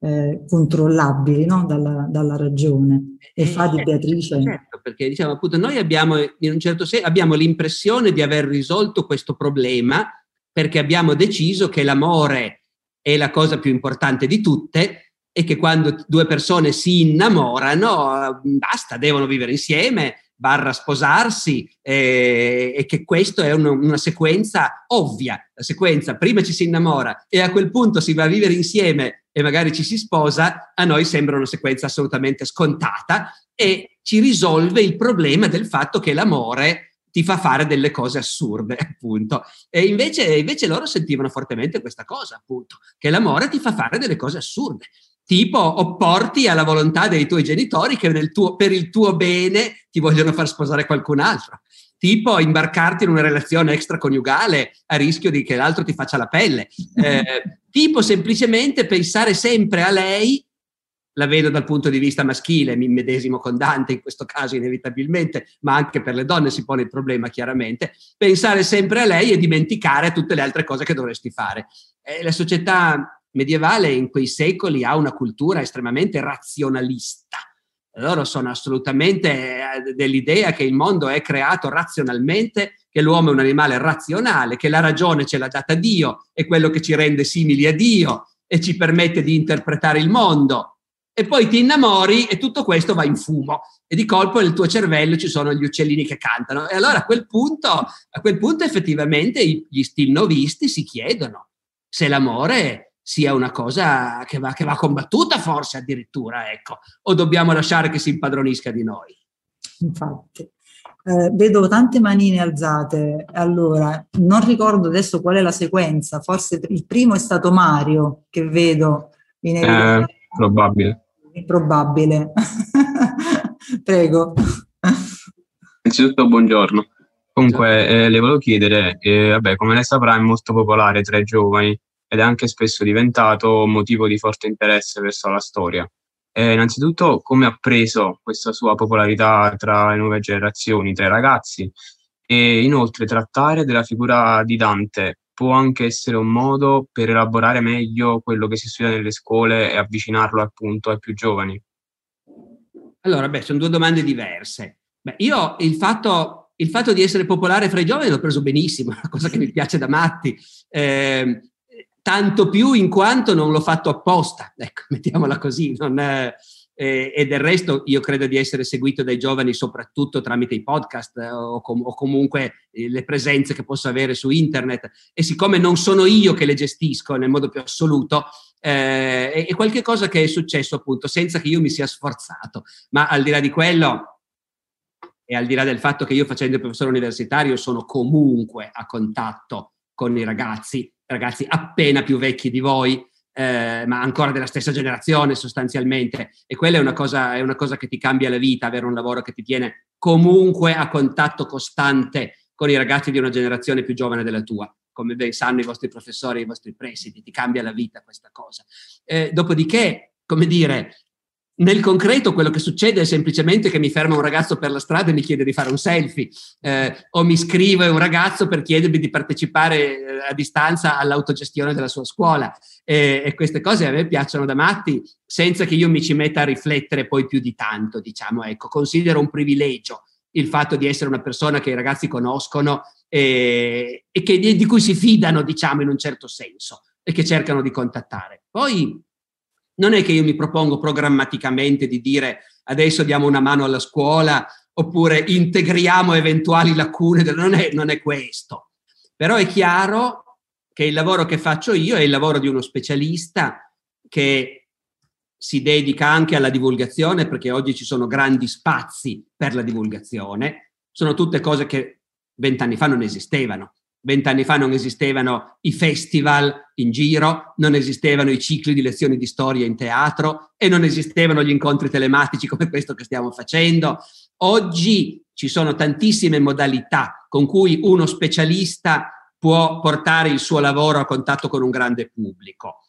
eh, controllabili no? dalla, dalla, ragione e, e fa di certo, Beatrice. Certo, perché diciamo appunto noi abbiamo in un certo senso abbiamo l'impressione di aver risolto questo problema perché abbiamo deciso che l'amore è la cosa più importante di tutte e che quando due persone si innamorano basta, devono vivere insieme, barra sposarsi eh, e che questa è una, una, sequenza ovvia, la sequenza prima ci si innamora e a quel punto si va a vivere insieme e magari ci si sposa, a noi sembra una sequenza assolutamente scontata e ci risolve il problema del fatto che l'amore ti fa fare delle cose assurde, appunto. E invece, invece loro sentivano fortemente questa cosa, appunto, che l'amore ti fa fare delle cose assurde tipo opporti alla volontà dei tuoi genitori che tuo, per il tuo bene ti vogliono far sposare qualcun altro, tipo imbarcarti in una relazione extraconiugale a rischio di che l'altro ti faccia la pelle, eh, tipo semplicemente pensare sempre a lei, la vedo dal punto di vista maschile, mi medesimo con Dante in questo caso inevitabilmente, ma anche per le donne si pone il problema chiaramente, pensare sempre a lei e dimenticare tutte le altre cose che dovresti fare. Eh, la società medievale in quei secoli ha una cultura estremamente razionalista. Loro sono assolutamente eh, dell'idea che il mondo è creato razionalmente, che l'uomo è un animale razionale, che la ragione ce l'ha data Dio, è quello che ci rende simili a Dio e ci permette di interpretare il mondo. E poi ti innamori e tutto questo va in fumo e di colpo nel tuo cervello ci sono gli uccellini che cantano. E allora a quel punto, a quel punto effettivamente gli stilnovisti si chiedono se l'amore sia una cosa che va, che va combattuta forse addirittura, ecco, o dobbiamo lasciare che si impadronisca di noi? Infatti. Eh, vedo tante manine alzate, allora non ricordo adesso qual è la sequenza, forse il primo è stato Mario che vedo in eh, probabile. Probabile. Prego. Innanzitutto buongiorno. Comunque eh, le volevo chiedere, eh, vabbè, come lei saprà è molto popolare tra i giovani ed è anche spesso diventato motivo di forte interesse verso la storia. Eh, innanzitutto, come ha preso questa sua popolarità tra le nuove generazioni, tra i ragazzi? E inoltre, trattare della figura di Dante può anche essere un modo per elaborare meglio quello che si studia nelle scuole e avvicinarlo appunto ai più giovani? Allora, beh, sono due domande diverse. Beh, io il fatto, il fatto, di essere popolare fra i giovani l'ho preso benissimo, una cosa che mi piace da matti. Eh, tanto più in quanto non l'ho fatto apposta, ecco, mettiamola così, è, eh, e del resto io credo di essere seguito dai giovani soprattutto tramite i podcast eh, o, com- o, comunque eh, le presenze che posso avere su internet. E siccome non sono io che le gestisco nel modo più assoluto, eh, è, è qualche cosa che è successo appunto senza che io mi sia sforzato, ma al di là di quello e al di là del fatto che io facendo il professore universitario sono comunque a contatto con i ragazzi ragazzi appena più vecchi di voi, eh, ma ancora della stessa generazione sostanzialmente. E quella è una, cosa, è una cosa che ti cambia la vita, avere un lavoro che ti tiene comunque a contatto costante con i ragazzi di una generazione più giovane della tua. Come ben sanno i vostri professori i vostri presidi, ti cambia la vita questa cosa. Eh, dopodiché, come dire, nel concreto quello che succede è semplicemente che mi ferma un ragazzo per la strada e mi chiede di fare un selfie eh, o mi scrive un ragazzo per chiedermi di partecipare eh, a distanza all'autogestione della sua scuola e, e, queste cose a me piacciono da matti senza che io mi ci metta a riflettere poi più di tanto, diciamo, ecco, considero un privilegio il fatto di essere una persona che i ragazzi conoscono e, e che, di cui si fidano, diciamo, in un certo senso e che cercano di contattare. Poi non è che io mi propongo programmaticamente di dire adesso diamo una mano alla scuola oppure integriamo eventuali lacune, non è, non è questo. Però è chiaro che il lavoro che faccio io è il lavoro di uno specialista che si dedica anche alla divulgazione, perché oggi ci sono grandi spazi per la divulgazione, sono tutte cose che vent'anni fa non esistevano. Vent'anni fa non esistevano i festival in giro, non esistevano i cicli di lezioni di storia in teatro e non esistevano gli incontri telematici come questo che stiamo facendo. Oggi ci sono tantissime modalità con cui uno specialista può portare il suo lavoro a contatto con un grande pubblico.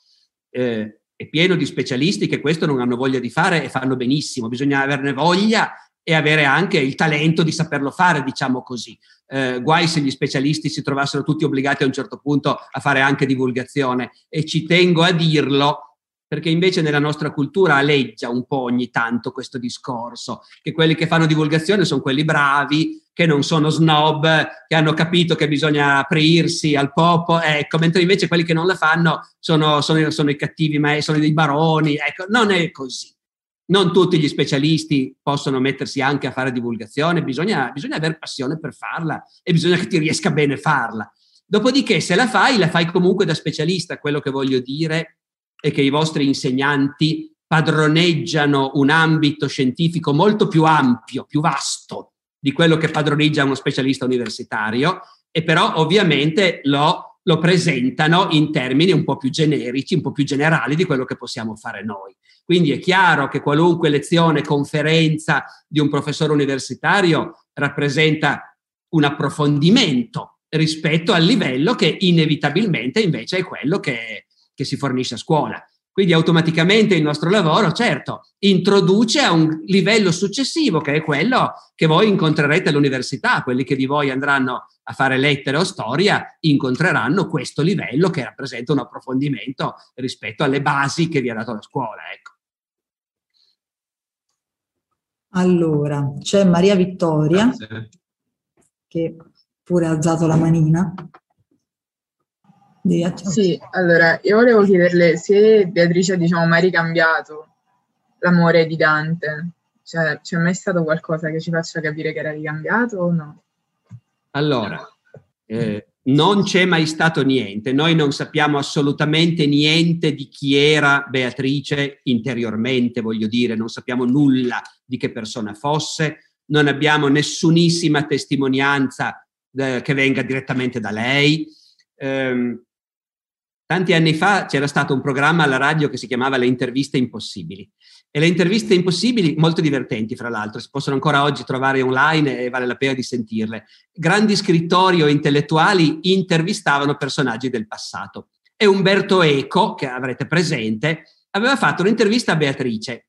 Eh, è pieno di specialisti che questo non hanno voglia di fare e fanno benissimo, bisogna averne voglia e avere anche il talento di saperlo fare, diciamo così. Eh, guai se gli specialisti si trovassero tutti obbligati a un certo punto a fare anche divulgazione e ci tengo a dirlo perché invece nella nostra cultura aleggia un po' ogni tanto questo discorso, che quelli che fanno divulgazione sono quelli bravi, che non sono snob, che hanno capito che bisogna aprirsi al popolo, ecco, mentre invece quelli che non la fanno sono, sono, sono i cattivi, ma sono dei baroni, ecco, non è così. Non tutti gli specialisti possono mettersi anche a fare divulgazione, bisogna, bisogna avere passione per farla e bisogna che ti riesca bene farla. Dopodiché, se la fai, la fai comunque da specialista, quello che voglio dire e che i vostri insegnanti padroneggiano un ambito scientifico molto più ampio, più vasto di quello che padroneggia uno specialista universitario, e però ovviamente lo, lo presentano in termini un po' più generici, un po' più generali di quello che possiamo fare noi. Quindi è chiaro che qualunque lezione, conferenza di un professore universitario rappresenta un approfondimento rispetto al livello che inevitabilmente invece è quello che, che si fornisce a scuola. Quindi automaticamente il nostro lavoro, certo, introduce a un livello successivo che è quello che voi incontrerete all'università, quelli che di voi andranno a fare lettere o storia incontreranno questo livello che rappresenta un approfondimento rispetto alle basi che vi ha dato la scuola. Ecco. Allora, c'è Maria Vittoria Grazie. che pure ha alzato la manina. Sì, allora io volevo chiederle se Beatrice ha diciamo, mai ricambiato l'amore di Dante, cioè c'è mai stato qualcosa che ci faccia capire che era ricambiato o no? Allora, eh, non c'è mai stato niente, noi non sappiamo assolutamente niente di chi era Beatrice interiormente, voglio dire, non sappiamo nulla di che persona fosse, non abbiamo nessunissima testimonianza eh, che venga direttamente da lei. Eh, Tanti anni fa c'era stato un programma alla radio che si chiamava Le interviste impossibili e le interviste impossibili, molto divertenti fra l'altro, si possono ancora oggi trovare online e vale la pena di sentirle. Grandi scrittori o intellettuali intervistavano personaggi del passato. E Umberto Eco, che avrete presente, aveva fatto un'intervista a Beatrice,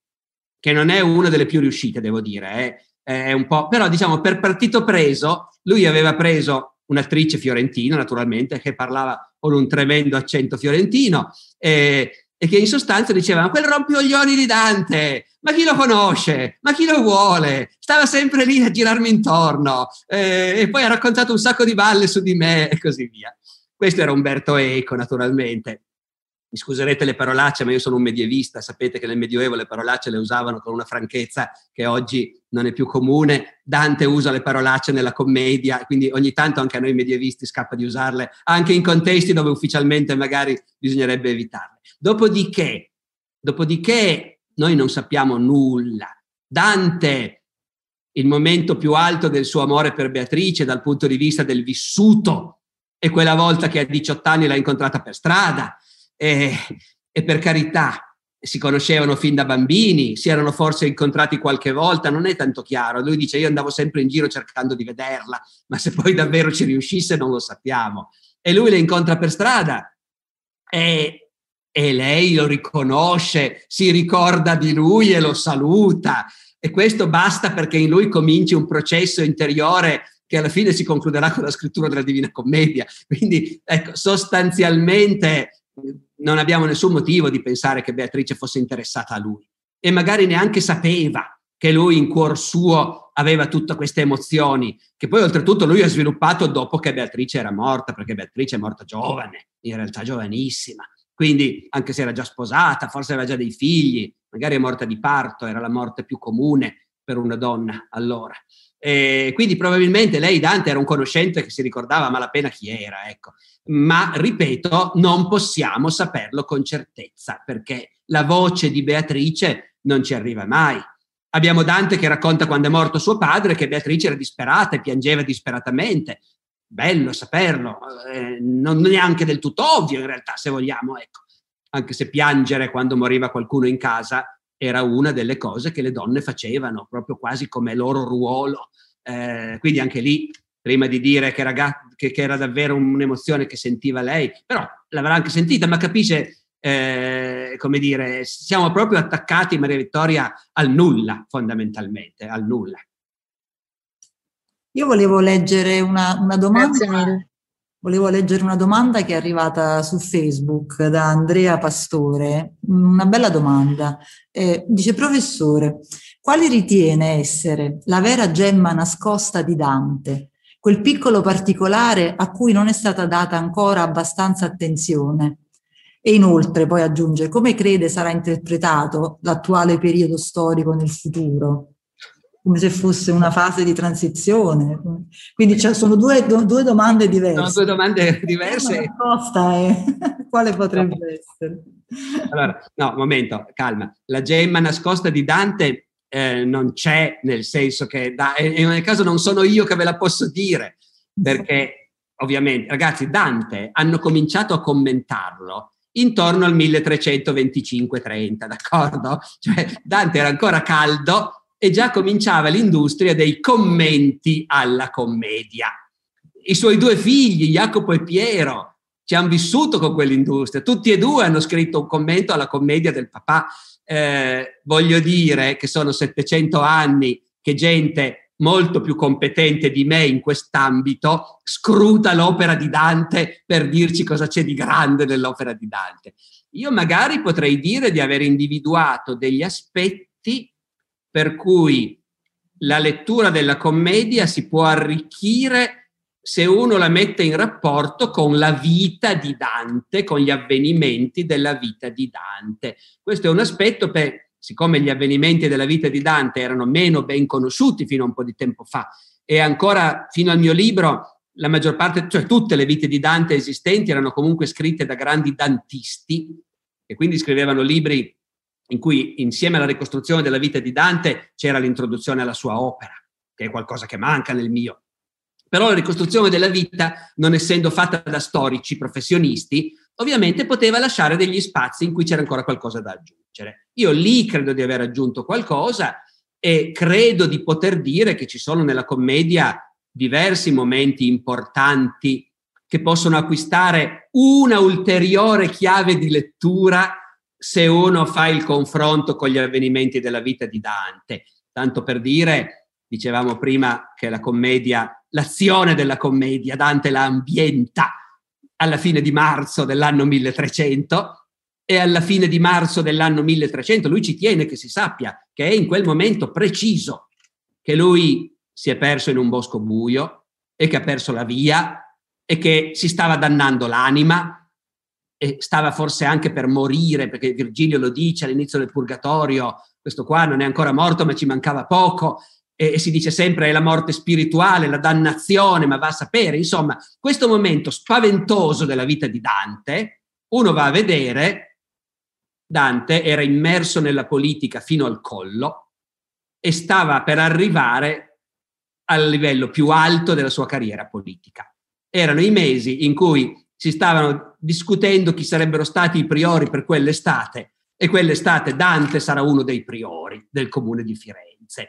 che non è una delle più riuscite, devo dire, eh. è un po', però diciamo per partito preso, lui aveva preso un'attrice fiorentina, naturalmente, che parlava con un tremendo accento fiorentino e, e che in sostanza diceva: Ma quel rompioglioni di Dante, ma chi lo conosce? Ma chi lo vuole? Stava sempre lì a girarmi intorno eh, e poi ha raccontato un sacco di balle su di me e così via. Questo era Umberto Eco, naturalmente mi scuserete le parolacce, ma io sono un medievista, sapete che nel Medioevo le parolacce le usavano con una franchezza che oggi non è più comune. Dante usa le parolacce nella commedia, quindi ogni tanto anche a noi medievisti scappa di usarle, anche in contesti dove ufficialmente magari bisognerebbe evitarle. Dopodiché, dopodiché noi non sappiamo nulla. Dante, il momento più alto del suo amore per Beatrice dal punto di vista del vissuto, è quella volta che a 18 anni l'ha incontrata per strada e, e per carità, si conoscevano fin da bambini, si erano forse incontrati qualche volta, non è tanto chiaro. Lui dice io andavo sempre in giro cercando di vederla, ma se poi davvero ci riuscisse non lo sappiamo. E lui le incontra per strada e, e lei lo riconosce, si ricorda di lui e lo saluta. E questo basta perché in lui cominci un processo interiore che alla fine si concluderà con la scrittura della Divina Commedia. Quindi, ecco, sostanzialmente non abbiamo nessun motivo di pensare che Beatrice fosse interessata a lui. E magari neanche sapeva che lui in cuor suo aveva tutte queste emozioni, che poi oltretutto lui ha sviluppato dopo che Beatrice era morta, perché Beatrice è morta giovane, in realtà giovanissima, quindi anche se era già sposata, forse aveva già dei figli, magari è morta di parto, era la morte più comune per una donna allora. E quindi probabilmente lei, Dante, era un conoscente che si ricordava malapena chi era, ecco ma ripeto, non possiamo saperlo con certezza perché la voce di Beatrice non ci arriva mai. Abbiamo Dante che racconta quando è morto suo padre che Beatrice era disperata e piangeva disperatamente. Bello saperlo, eh, non neanche del tutto ovvio in realtà, se vogliamo, ecco. Anche se piangere quando moriva qualcuno in casa era una delle cose che le donne facevano, proprio quasi come loro ruolo. Eh, quindi anche lì prima di dire che, ragazzi, che, che, era davvero un'emozione che sentiva lei, però l'avrà anche sentita, ma capisce, eh, come dire, siamo proprio attaccati, Maria Vittoria, al nulla, fondamentalmente, al nulla. Io volevo leggere una, una domanda. Volevo leggere una domanda che è arrivata su Facebook da Andrea Pastore, una bella domanda. Eh, dice, professore, quali ritiene essere la vera gemma nascosta di Dante, quel piccolo particolare a cui non è stata data ancora abbastanza attenzione? E inoltre poi aggiunge, come crede sarà interpretato l'attuale periodo storico nel futuro? come se fosse una fase di transizione. Quindi cioè, sono due, due, domande diverse. Sono due domande diverse. La risposta è quale potrebbe no. essere? Allora, no, momento, calma. La gemma nascosta di Dante eh, non c'è, nel senso che, da, e nel caso non sono io che ve la posso dire, perché ovviamente, ragazzi, Dante hanno cominciato a commentarlo intorno al 1325-30, d'accordo? Cioè Dante era ancora caldo e già cominciava l'industria dei commenti alla commedia. I suoi due figli, Jacopo e Piero, ci hanno vissuto con quell'industria. Tutti e due hanno scritto un commento alla commedia del papà. Eh, voglio dire che sono 700 anni che gente molto più competente di me in quest'ambito scruta l'opera di Dante per dirci cosa c'è di grande nell'opera di Dante. Io magari potrei dire di aver individuato degli aspetti per cui la lettura della commedia si può arricchire se uno la mette in rapporto con la vita di Dante, con gli avvenimenti della vita di Dante. Questo è un aspetto per, siccome gli avvenimenti della vita di Dante erano meno ben conosciuti fino a un po' di tempo fa e ancora fino al mio libro la maggior parte, cioè tutte le vite di Dante esistenti erano comunque scritte da grandi dantisti e quindi scrivevano libri in cui insieme alla ricostruzione della vita di Dante c'era l'introduzione alla sua opera, che è qualcosa che manca nel mio. Però la ricostruzione della vita, non essendo fatta da storici professionisti, ovviamente poteva lasciare degli spazi in cui c'era ancora qualcosa da aggiungere. Io lì credo di aver aggiunto qualcosa e credo di poter dire che ci sono nella commedia diversi momenti importanti che possono acquistare una ulteriore chiave di lettura se uno fa il confronto con gli avvenimenti della vita di Dante. Tanto per dire, dicevamo prima che la commedia, l'azione della commedia, Dante la ambienta alla fine di marzo dell'anno 1300 e alla fine di marzo dell'anno 1300 lui ci tiene che si sappia che è in quel momento preciso che lui si è perso in un bosco buio e che ha perso la via e che si stava dannando l'anima e stava forse anche per morire, perché Virgilio lo dice all'inizio del Purgatorio, questo qua non è ancora morto ma ci mancava poco, e, e si dice sempre è la morte spirituale, la dannazione, ma va a sapere, insomma, questo momento spaventoso della vita di Dante, uno va a vedere, Dante era immerso nella politica fino al collo e stava per arrivare al livello più alto della sua carriera politica. Erano i mesi in cui si stavano discutendo chi sarebbero stati i priori per quell'estate e quell'estate Dante sarà uno dei priori del comune di Firenze.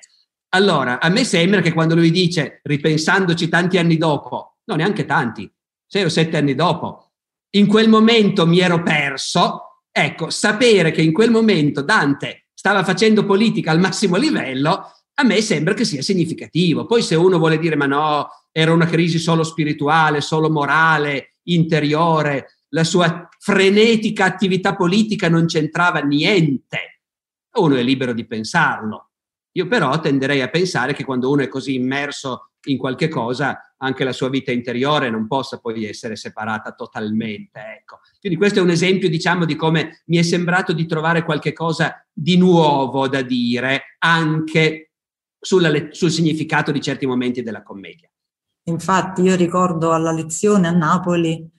Allora, a me sembra che quando lui dice, ripensandoci tanti anni dopo, no, neanche tanti, sei o sette anni dopo, in quel momento mi ero perso, ecco, sapere che in quel momento Dante stava facendo politica al massimo livello, a me sembra che sia significativo. Poi se uno vuole dire, ma no, era una crisi solo spirituale, solo morale, interiore, la sua frenetica attività politica non c'entrava niente. Uno è libero di pensarlo. Io però tenderei a pensare che quando uno è così immerso in qualche cosa, anche la sua vita interiore non possa poi essere separata totalmente. Ecco. Quindi questo è un esempio, diciamo, di come mi è sembrato di trovare qualche cosa di nuovo da dire anche sulla, sul significato di certi momenti della commedia. Infatti io ricordo alla lezione a Napoli,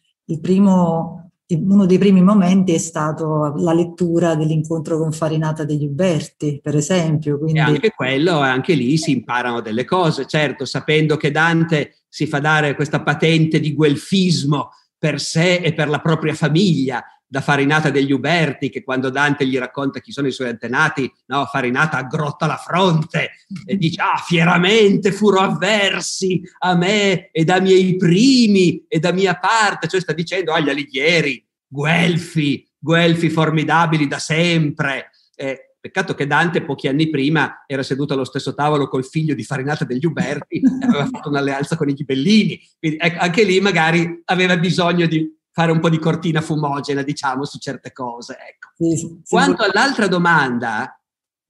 primo, uno dei primi momenti è stato la lettura dell'incontro con Farinata degli Uberti, per esempio. Quindi... E anche quello, anche lì si imparano delle cose, certo, sapendo che Dante si fa dare questa patente di guelfismo per sé e per la propria famiglia, da Farinata degli Uberti, che quando Dante gli racconta chi sono i suoi antenati, no, Farinata aggrotta la fronte e dice, ah, fieramente furo avversi a me e da miei primi e da mia parte, cioè sta dicendo agli Alighieri, Guelfi, guelfi formidabili da sempre. Eh, Peccato che Dante pochi anni prima era seduto allo stesso tavolo col figlio di Farinata degli Uberti e aveva fatto un'alleanza con i ghibellini. Quindi ecco, anche lì magari aveva bisogno di fare un po' di cortina fumogena, diciamo, su certe cose. Ecco. Sì, Quanto sì. all'altra domanda,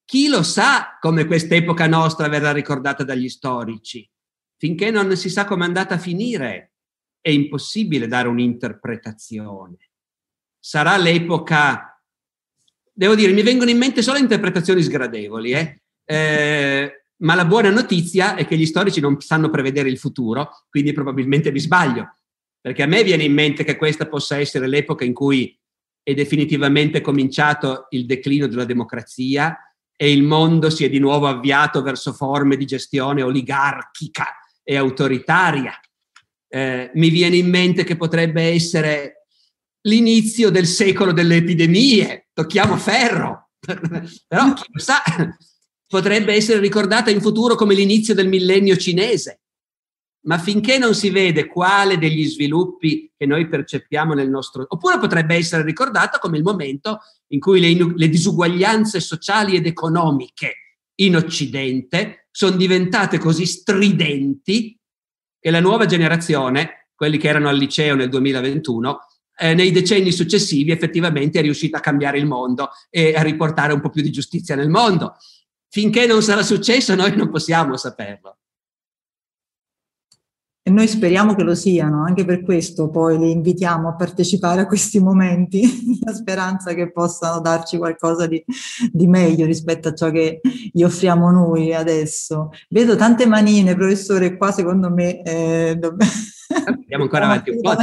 chi lo sa come quest'epoca nostra verrà ricordata dagli storici? Finché non si sa come è andata a finire, è impossibile dare un'interpretazione. Sarà l'epoca devo dire, mi vengono in mente solo interpretazioni sgradevoli, eh? Eh, ma la buona notizia è che gli storici non sanno prevedere il futuro, quindi probabilmente vi sbaglio, perché a me viene in mente che questa possa essere l'epoca in cui è definitivamente cominciato il declino della democrazia e il mondo si è di nuovo avviato verso forme di gestione oligarchica e autoritaria. Eh, mi viene in mente che potrebbe essere l'inizio del secolo delle epidemie, tocchiamo ferro, però chi lo sa, potrebbe essere ricordata in futuro come l'inizio del millennio cinese. Ma finché non si vede quale degli sviluppi che noi percepiamo nel nostro... oppure potrebbe essere ricordata come il momento in cui le, le disuguaglianze sociali ed economiche in Occidente sono diventate così stridenti che la nuova generazione, quelli che erano al liceo nel 2021, eh, nei decenni successivi effettivamente è riuscita a cambiare il mondo e a riportare un po' più di giustizia nel mondo. Finché non sarà successo noi non possiamo saperlo. E noi speriamo che lo siano, anche per questo poi li invitiamo a partecipare a questi momenti, la speranza che possano darci qualcosa di, di, meglio rispetto a ciò che gli offriamo noi adesso. Vedo tante manine, professore, qua secondo me eh, dobbiamo Andiamo ancora avanti un po'.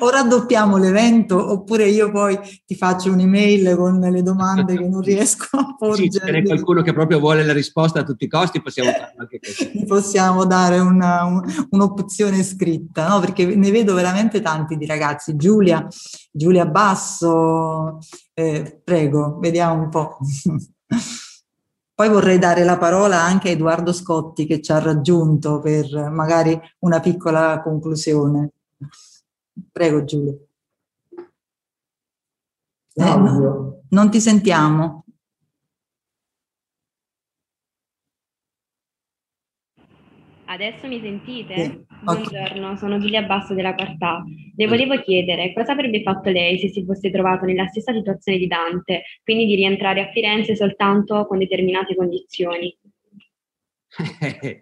O raddoppiamo l'evento oppure io poi ti faccio un'email con le domande che non riesco a porgere. Sì, se c'è qualcuno che proprio vuole la risposta a tutti i costi possiamo fare anche questo. Possiamo dare una, un, un'opzione scritta, no? perché ne vedo veramente tanti di ragazzi. Giulia, Giulia Basso, eh, prego, vediamo un po'. Poi vorrei dare la parola anche a Edoardo Scotti che ci ha raggiunto per magari una piccola conclusione. Prego Giulio. Eh, non ti sentiamo. Adesso mi sentite? Sì. Buongiorno, sono Giulia Basso della Quartà. Le volevo chiedere cosa avrebbe fatto lei se si fosse trovato nella stessa situazione di Dante, quindi di rientrare a Firenze soltanto con determinate condizioni. eh,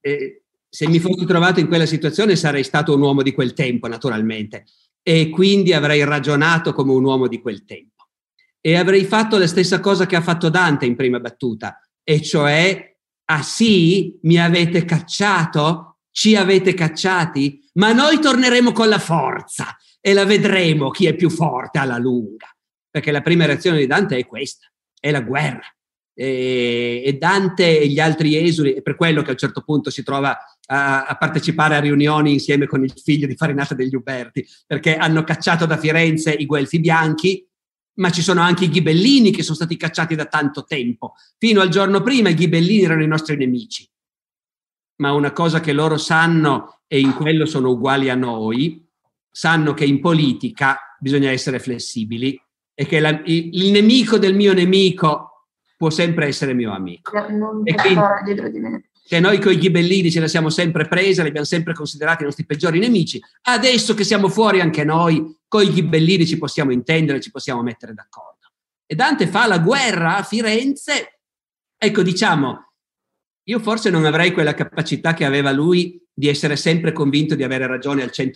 eh, se mi fossi trovato in quella situazione sarei stato un uomo di quel tempo, naturalmente, e quindi avrei ragionato come un uomo di quel tempo. E avrei fatto la stessa cosa che ha fatto Dante in prima battuta, e cioè Ah sì? Mi avete cacciato? Ci avete cacciati? Ma noi torneremo con la forza e la vedremo chi è più forte alla lunga. Perché la prima reazione di Dante è questa, è la guerra. E, Dante e gli altri esuli, è per quello che a un certo punto si trova a, a, partecipare a riunioni insieme con il figlio di Farinata degli Uberti, perché hanno cacciato da Firenze i guelfi bianchi ma ci sono anche i ghibellini che sono stati cacciati da tanto tempo. Fino al giorno prima i ghibellini erano i nostri nemici. Ma una cosa che loro sanno, e in quello sono uguali a noi, sanno che in politica bisogna essere flessibili e che la, il, nemico del mio nemico può sempre essere mio amico. Non e quindi, dietro di me che noi con i ghibellini ce la siamo sempre presa, li abbiamo sempre considerati i nostri peggiori nemici, adesso che siamo fuori anche noi, con i ghibellini ci possiamo intendere, ci possiamo mettere d'accordo. E Dante fa la guerra a Firenze, ecco diciamo, io forse non avrei quella capacità che aveva lui di essere sempre convinto di avere ragione al 100%.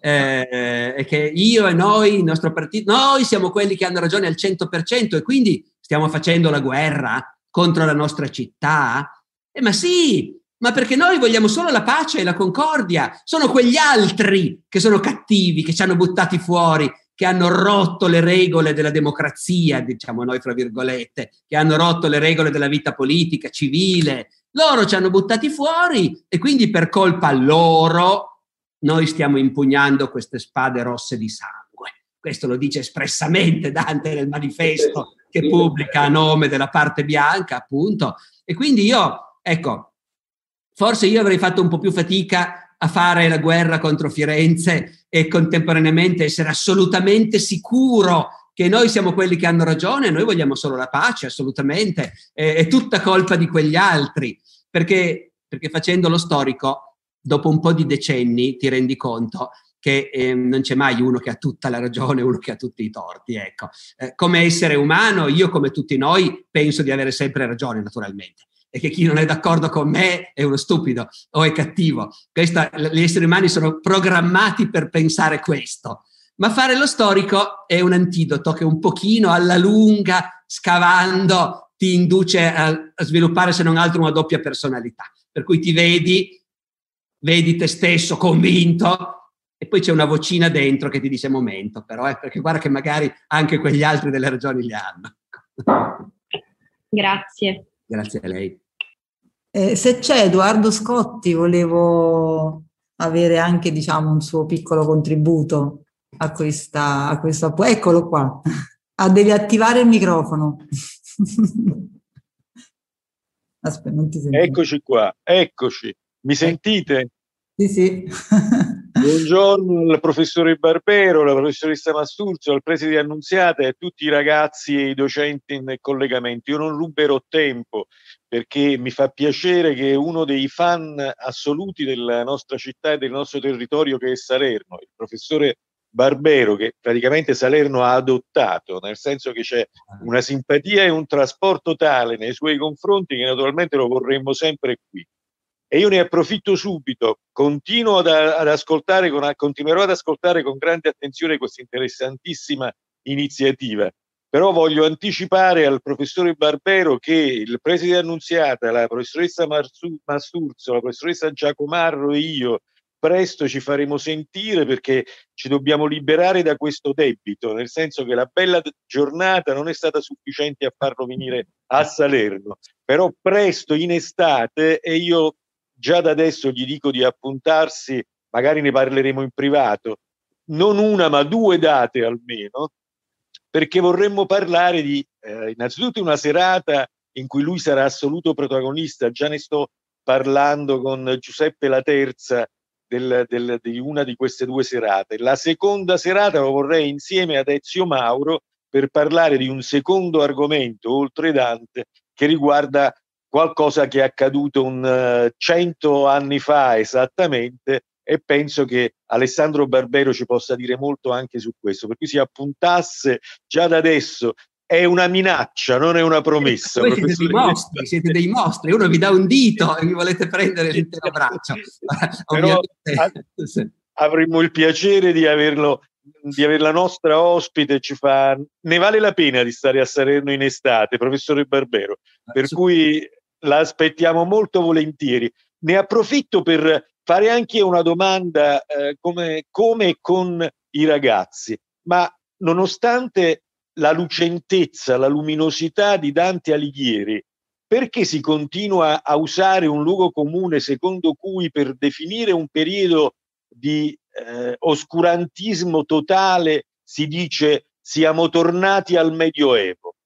Eh, e che io e noi, il nostro partito, noi siamo quelli che hanno ragione al 100% e quindi stiamo facendo la guerra contro la nostra città, eh, ma sì, ma perché noi vogliamo solo la pace e la concordia. Sono quegli altri che sono cattivi, che ci hanno buttati fuori, che hanno rotto le regole della democrazia, diciamo noi fra virgolette, che hanno rotto le regole della vita politica, civile. Loro ci hanno buttati fuori e quindi per colpa loro noi stiamo impugnando queste spade rosse di sangue. Questo lo dice espressamente Dante nel manifesto che pubblica a nome della parte bianca, appunto. E quindi io Ecco, forse io avrei fatto un po' più fatica a fare la guerra contro Firenze e contemporaneamente essere assolutamente sicuro che noi siamo quelli che hanno ragione, noi vogliamo solo la pace, assolutamente, è, è tutta colpa di quegli altri, perché, perché facendo lo storico, dopo un po' di decenni ti rendi conto che eh, non c'è mai uno che ha tutta la ragione, uno che ha tutti i torti. Ecco. Eh, come essere umano, io come tutti noi penso di avere sempre ragione, naturalmente e che chi non è d'accordo con me è uno stupido o è cattivo. Questa, gli esseri umani sono programmati per pensare questo. Ma fare lo storico è un antidoto che un pochino alla lunga, scavando, ti induce a, a sviluppare se non altro una doppia personalità. Per cui ti vedi, vedi te stesso convinto e poi c'è una vocina dentro che ti dice momento, però, eh, perché guarda che magari anche quegli altri delle ragioni le hanno. Grazie. Grazie a lei. Eh, se c'è Edoardo Scotti, volevo avere anche diciamo, un suo piccolo contributo a questa, a questa... Eccolo qua. Ah, devi attivare il microfono. Aspetta, non ti sento. Eccoci qua, eccoci. Mi sentite? Sì, sì. Buongiorno al professore Barbero, alla professoressa Masturzio, al preside Annunziata e a tutti i ragazzi e i docenti in collegamento. Io non ruberò tempo perché mi fa piacere che uno dei fan assoluti della nostra città e del nostro territorio che è Salerno, il professore Barbero, che praticamente Salerno ha adottato, nel senso che c'è una simpatia e un trasporto tale nei suoi confronti che naturalmente lo vorremmo sempre qui. E io ne approfitto subito, continuo ad, ad ascoltare con, continuerò ad ascoltare con grande attenzione questa interessantissima iniziativa però voglio anticipare al professore Barbero che il preside Annunziata, la professoressa Masturzo, la professoressa Giacomarro e io presto ci faremo sentire perché ci dobbiamo liberare da questo debito, nel senso che la bella giornata non è stata sufficiente a farlo venire a Salerno, però presto in estate e io già da adesso gli dico di appuntarsi, magari ne parleremo in privato, non una ma due date almeno, perché vorremmo parlare di eh, innanzitutto una serata in cui lui sarà assoluto protagonista, già ne sto parlando con Giuseppe La Terza del, del, di una di queste due serate. La seconda serata lo vorrei insieme ad Ezio Mauro per parlare di un secondo argomento, oltre Dante, che riguarda qualcosa che è accaduto un uh, cento anni fa esattamente e penso che Alessandro Barbero ci possa dire molto anche su questo, per cui si appuntasse già da adesso è una minaccia, non è una promessa. Voi siete dei mostri, siete dei mostri, uno vi dà un dito e vi volete prendere l'intero braccio. Però avremmo il piacere di averlo di avere la nostra ospite ci fa ne vale la pena di stare a Salerno in estate, professore Barbero, per cui la aspettiamo molto volentieri. Ne approfitto per fare anche una domanda eh, come, come con i ragazzi, ma nonostante la lucentezza, la luminosità di Dante Alighieri, perché si continua a usare un luogo comune secondo cui per definire un periodo di eh, oscurantismo totale si dice siamo tornati al Medioevo?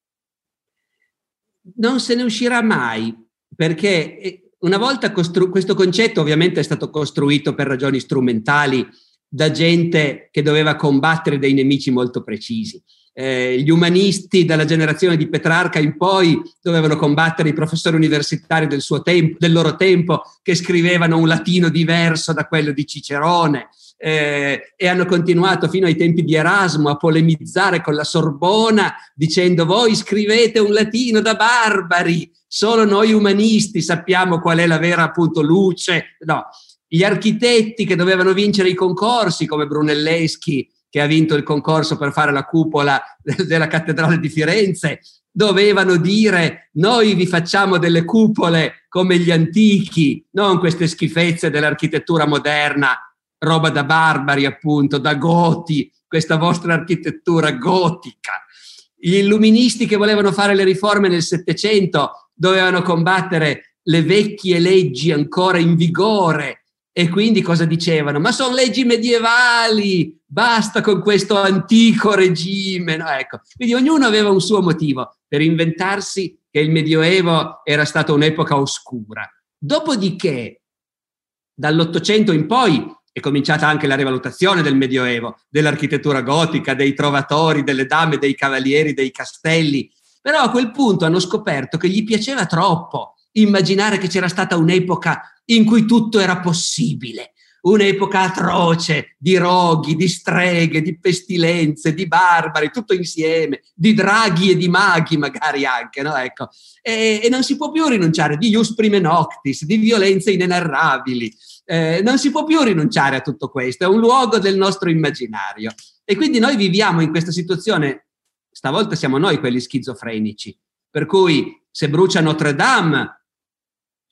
Non se ne uscirà mai, perché eh, una volta costru- questo concetto ovviamente è stato costruito per ragioni strumentali da gente che doveva combattere dei nemici molto precisi. Eh, gli umanisti dalla generazione di Petrarca in poi dovevano combattere i professori universitari del, tempo, del loro tempo che scrivevano un latino diverso da quello di Cicerone eh, e hanno continuato fino ai tempi di Erasmo a polemizzare con la Sorbona dicendo voi scrivete un latino da barbari, solo noi umanisti sappiamo qual è la vera appunto luce. No, gli architetti che dovevano vincere i concorsi come Brunelleschi che ha vinto il concorso per fare la cupola della cattedrale di Firenze, dovevano dire noi vi facciamo delle cupole come gli antichi, non queste schifezze dell'architettura moderna roba da barbari appunto, da goti, questa vostra architettura gotica. Gli illuministi che volevano fare le riforme nel Settecento dovevano combattere le vecchie leggi ancora in vigore e quindi cosa dicevano? Ma sono leggi medievali, basta con questo antico regime. No, ecco. Quindi ognuno aveva un suo motivo per inventarsi che il Medioevo era stata un'epoca oscura. Dopodiché Dall'Ottocento in poi è cominciata anche la rivalutazione del Medioevo, dell'architettura gotica, dei trovatori, delle dame, dei cavalieri, dei castelli. Però a quel punto hanno scoperto che gli piaceva troppo immaginare che c'era stata un'epoca in cui tutto era possibile, un'epoca atroce di roghi, di streghe, di pestilenze, di barbari, tutto insieme, di draghi e di maghi magari anche, no? Ecco. E, e non si può più rinunciare di ius prime noctis, di violenze inenarrabili, eh, non si può più rinunciare a tutto questo, è un luogo del nostro immaginario. E quindi noi viviamo in questa situazione, stavolta siamo noi quelli schizofrenici, per cui se brucia Notre Dame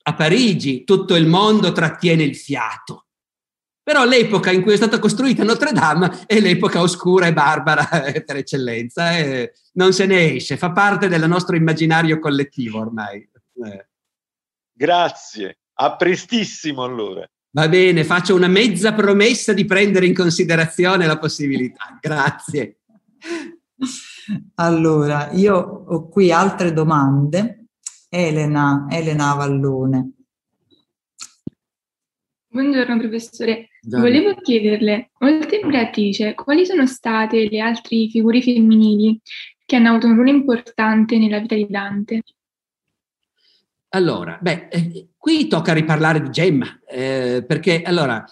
a Parigi tutto il mondo trattiene il fiato. Però l'epoca in cui è stata costruita Notre Dame è l'epoca oscura e barbara per eccellenza, e non se ne esce, fa parte del nostro immaginario collettivo ormai. Eh. Grazie, a prestissimo allora. Va bene, faccio una mezza promessa di prendere in considerazione la possibilità. Grazie. Allora, io ho qui altre domande. Elena, Elena Vallone. Buongiorno professore, volevo chiederle, oltre a Beatrice, quali sono state le altre figure femminili che hanno avuto un ruolo importante nella vita di Dante? Allora, beh, eh, qui tocca riparlare di Gemma, eh, perché allora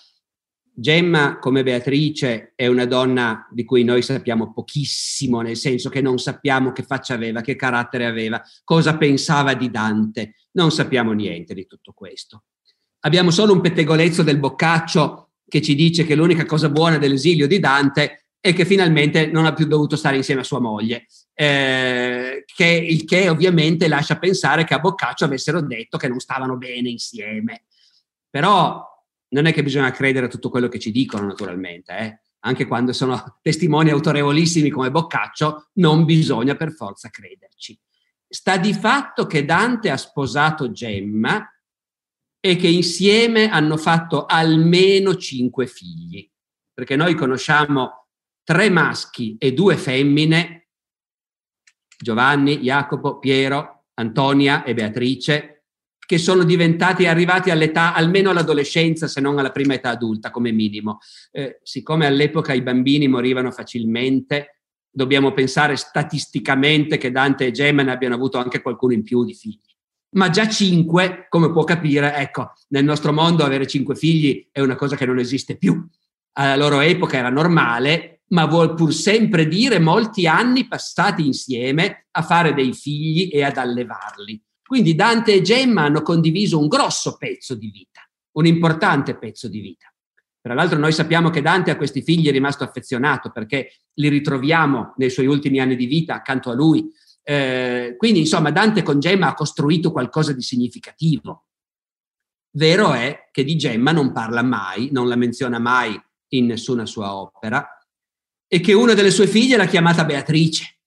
Gemma, come Beatrice, è una donna di cui noi sappiamo pochissimo, nel senso che non sappiamo che faccia aveva, che carattere aveva, cosa pensava di Dante, non sappiamo niente di tutto questo. Abbiamo solo un pettegolezzo del Boccaccio che ci dice che l'unica cosa buona dell'esilio di Dante è che finalmente non ha più dovuto stare insieme a sua moglie, eh, che, il che ovviamente lascia pensare che a Boccaccio avessero detto che non stavano bene insieme. Però non è che bisogna credere a tutto quello che ci dicono, naturalmente, eh? anche quando sono testimoni autorevolissimi come Boccaccio, non bisogna per forza crederci. Sta di fatto che Dante ha sposato Gemma e che insieme hanno fatto almeno cinque figli, perché noi conosciamo tre maschi e due femmine, Giovanni, Jacopo, Piero, Antonia e Beatrice, che sono diventati arrivati all'età, almeno all'adolescenza, se non alla prima età adulta come minimo. Eh, siccome all'epoca i bambini morivano facilmente, dobbiamo pensare statisticamente che Dante e Gemma ne abbiano avuto anche qualcuno in più di figli ma già cinque, come può capire, ecco, nel nostro mondo avere cinque figli è una cosa che non esiste più. Alla loro epoca era normale, ma vuol pur sempre dire molti anni passati insieme a fare dei figli e ad allevarli. Quindi Dante e Gemma hanno condiviso un grosso pezzo di vita, un importante pezzo di vita. Tra l'altro noi sappiamo che Dante a questi figli è rimasto affezionato perché li ritroviamo nei suoi ultimi anni di vita accanto a lui eh, quindi, insomma, Dante con Gemma ha costruito qualcosa di significativo. Vero è che di Gemma non parla mai, non la menziona mai in nessuna sua opera, e che una delle sue figlie l'ha chiamata Beatrice.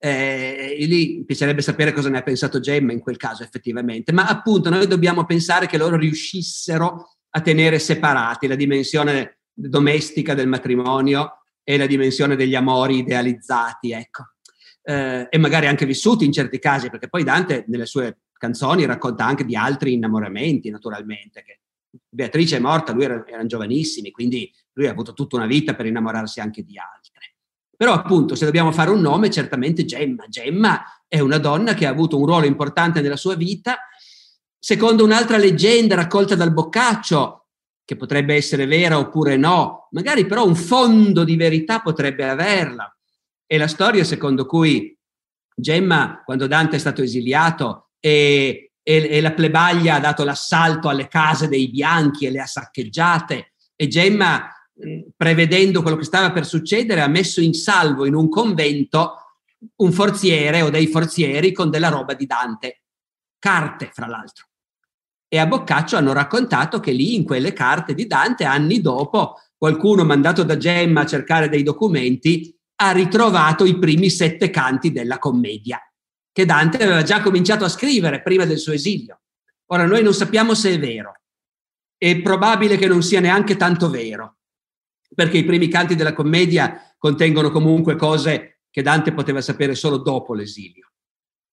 Eh, lì mi piacerebbe sapere cosa ne ha pensato Gemma in quel caso, effettivamente. Ma appunto, noi dobbiamo pensare che loro riuscissero a tenere separati la dimensione domestica del matrimonio e la dimensione degli amori idealizzati, ecco eh, e magari anche vissuti in certi casi, perché poi Dante nelle sue canzoni racconta anche di altri innamoramenti, naturalmente. Che Beatrice è morta, lui era, erano giovanissimi, quindi lui ha avuto tutta una vita per innamorarsi anche di altre. Però appunto, se dobbiamo fare un nome, certamente Gemma. Gemma è una donna che ha avuto un ruolo importante nella sua vita. Secondo un'altra leggenda raccolta dal Boccaccio, che potrebbe essere vera oppure no, magari però un fondo di verità potrebbe averla. È la storia secondo cui Gemma, quando Dante è stato esiliato e, e, e la plebaglia ha dato l'assalto alle case dei bianchi e le ha saccheggiate, e Gemma, prevedendo quello che stava per succedere, ha messo in salvo in un convento un forziere o dei forzieri con della roba di Dante, carte fra l'altro. E a Boccaccio hanno raccontato che lì in quelle carte di Dante, anni dopo, qualcuno mandato da Gemma a cercare dei documenti ha ritrovato i primi sette canti della commedia, che Dante aveva già cominciato a scrivere prima del suo esilio. Ora noi non sappiamo se è vero, è probabile che non sia neanche tanto vero, perché i primi canti della commedia contengono comunque cose che Dante poteva sapere solo dopo l'esilio.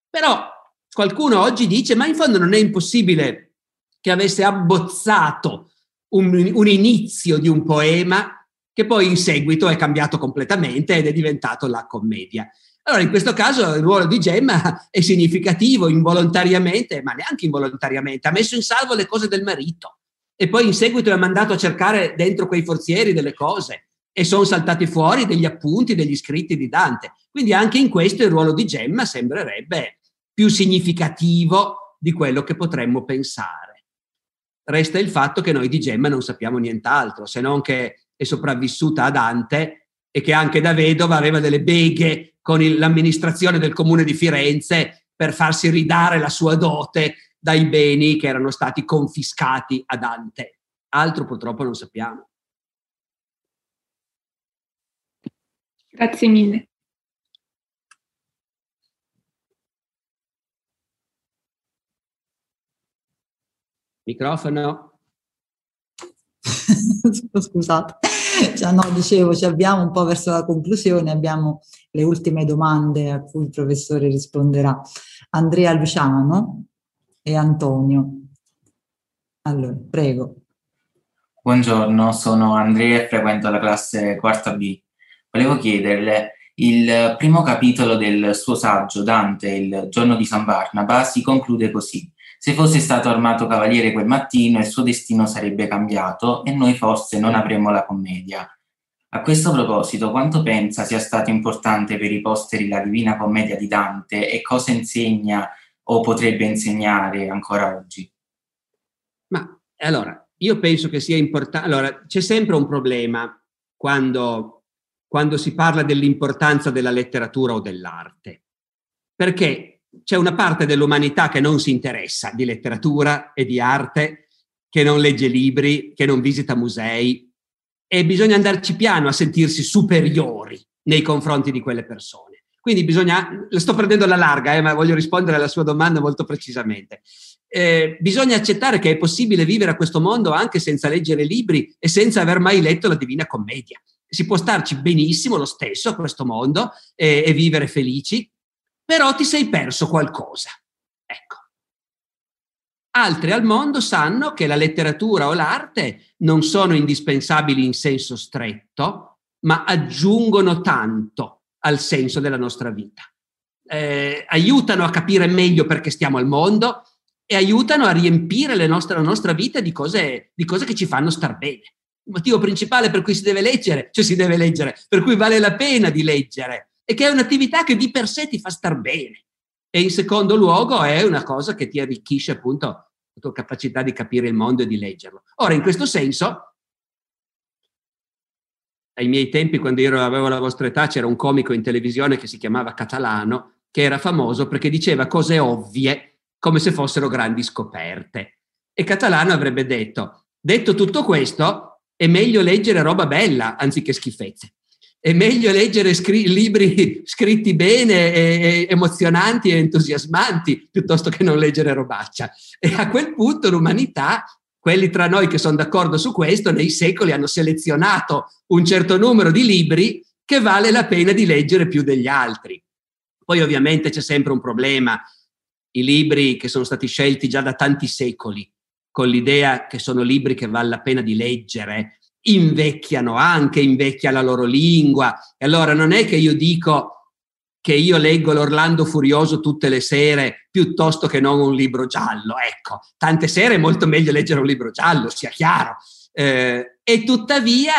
Però qualcuno oggi dice, ma in fondo non è impossibile che avesse abbozzato un, un inizio di un poema che poi in seguito è cambiato completamente ed è diventato la commedia. Allora, in questo caso il ruolo di Gemma è significativo, involontariamente, ma neanche involontariamente, ha messo in salvo le cose del marito e poi in seguito ha mandato a cercare dentro quei forzieri delle cose e sono saltati fuori degli appunti, degli scritti di Dante. Quindi anche in questo il ruolo di Gemma sembrerebbe più significativo di quello che potremmo pensare. Resta il fatto che noi di Gemma non sappiamo nient'altro, se non che è sopravvissuta a Dante e che anche da vedova aveva delle beghe con il, l'amministrazione del comune di Firenze per farsi ridare la sua dote dai beni che erano stati confiscati a Dante. Altro purtroppo non sappiamo. Grazie mille. Microfono. Scusate, cioè, no, dicevo, ci abbiamo un po' verso la conclusione, abbiamo le ultime domande a cui il professore risponderà. Andrea Luciano e Antonio. Allora, prego. Buongiorno, sono Andrea e frequento la classe quarta B. Volevo chiederle, il primo capitolo del suo saggio, Dante, il giorno di San Barnaba, si conclude così. Se fosse stato armato cavaliere quel mattino, il suo destino sarebbe cambiato e noi forse non avremmo la commedia. A questo proposito, quanto pensa sia stato importante per i posteri la Divina Commedia di Dante e cosa insegna o potrebbe insegnare ancora oggi? Ma allora, io penso che sia importante. Allora, c'è sempre un problema quando, quando si parla dell'importanza della letteratura o dell'arte, perché c'è una parte dell'umanità che non si interessa di letteratura e di arte, che non legge libri, che non visita musei e bisogna andarci piano a sentirsi superiori nei confronti di quelle persone. Quindi bisogna, la sto prendendo alla larga, eh, ma voglio rispondere alla sua domanda molto precisamente. Eh, bisogna accettare che è possibile vivere a questo mondo anche senza leggere libri e senza aver mai letto la Divina Commedia. Si può starci benissimo lo stesso a questo mondo eh, e vivere felici però ti sei perso qualcosa. Ecco. Altri al mondo sanno che la letteratura o l'arte non sono indispensabili in senso stretto, ma aggiungono tanto al senso della nostra vita. Eh, aiutano a capire meglio perché stiamo al mondo e aiutano a riempire nostre, la nostra vita di cose, di cose che ci fanno star bene. Il motivo principale per cui si deve leggere, cioè si deve leggere, per cui vale la pena di leggere, e che è un'attività che di per sé ti fa star bene. E in secondo luogo è una cosa che ti arricchisce appunto la tua capacità di capire il mondo e di leggerlo. Ora, in questo senso, ai miei tempi, quando io avevo la vostra età, c'era un comico in televisione che si chiamava Catalano, che era famoso perché diceva cose ovvie, come se fossero grandi scoperte. E Catalano avrebbe detto, detto tutto questo, è meglio leggere roba bella anziché schifezze è meglio leggere scri- libri scritti bene, e, e emozionanti e entusiasmanti piuttosto che non leggere robaccia. E a quel punto l'umanità, quelli tra noi che sono d'accordo su questo, nei secoli hanno selezionato un certo numero di libri che vale la pena di leggere più degli altri. Poi ovviamente c'è sempre un problema, i libri che sono stati scelti già da tanti secoli, con l'idea che sono libri che vale la pena di leggere, invecchiano anche, invecchia la loro lingua. E allora non è che io dico che io leggo l'Orlando Furioso tutte le sere piuttosto che non un libro giallo. Ecco, tante sere è molto meglio leggere un libro giallo, sia chiaro. Eh, e tuttavia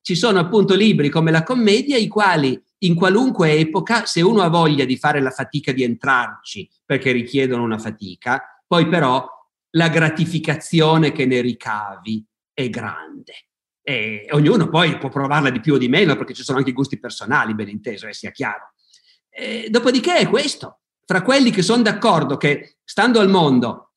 ci sono appunto libri come la commedia, i quali in qualunque epoca, se uno ha voglia di fare la fatica di entrarci, perché richiedono una fatica, poi però la gratificazione che ne ricavi è grande. E ognuno poi può provarla di più o di meno perché ci sono anche gusti personali, ben inteso, eh, sia chiaro. E dopodiché è questo, fra quelli che sono d'accordo che stando al mondo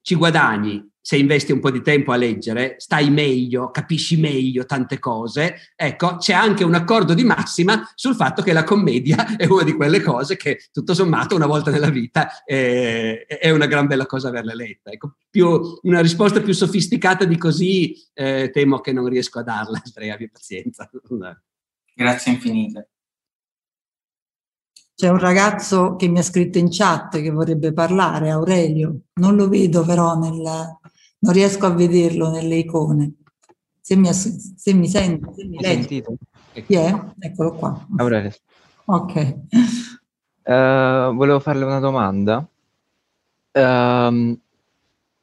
ci guadagni se investi un po' di tempo a leggere, stai meglio, capisci meglio tante cose. Ecco, c'è anche un accordo di massima sul fatto che la commedia è una di quelle cose che, tutto sommato, una volta nella vita è, è una gran bella cosa averle letta. Ecco, più, una risposta più sofisticata di così eh, temo che non riesco a darla, Andrea, abbi pazienza. Grazie infinite. C'è un ragazzo che mi ha scritto in chat che vorrebbe parlare, Aurelio. Non lo vedo però nel, Non riesco a vederlo nelle icone. Se mi, se mi senti, se mi leggi. Chi è? Eccolo qua. Aurelio. Ok. Uh, volevo farle una domanda. Uh,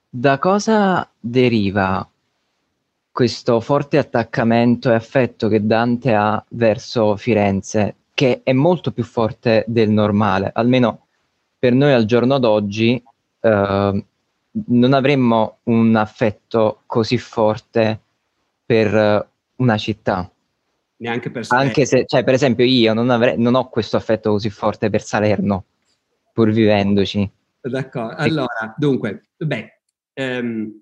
da cosa deriva questo forte attaccamento e affetto che Dante ha verso Firenze, che è molto più forte del normale, almeno per noi al giorno d'oggi uh, non avremmo un affetto così forte per una città. Neanche per Salerno. Anche se, cioè, per esempio, io non, avrei, non ho questo affetto così forte per Salerno, pur vivendoci. D'accordo. Allora, dunque, beh, ehm,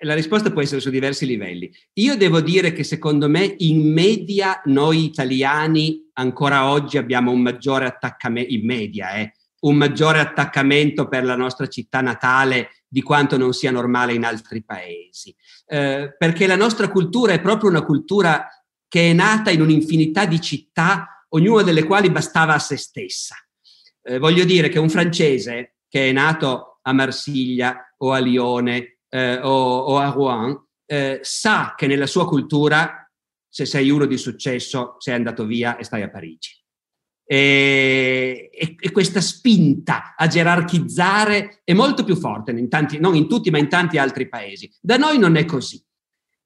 la risposta può essere su diversi livelli. Io devo dire che secondo me in media noi italiani ancora oggi abbiamo un maggiore attaccamento, in media, eh, un maggiore attaccamento per la nostra città natale di quanto non sia normale in altri paesi. Eh, perché la nostra cultura è proprio una cultura che è nata in un'infinità di città, ognuna delle quali bastava a se stessa. Eh, voglio dire che un francese che è nato a Marsiglia o a Lione eh, o, o, a Rouen eh, sa che nella sua cultura, se sei uno di successo, sei andato via e stai a Parigi. E, e, e, questa spinta a gerarchizzare è molto più forte, in tanti, non in tutti, ma in tanti altri paesi. Da noi non è così.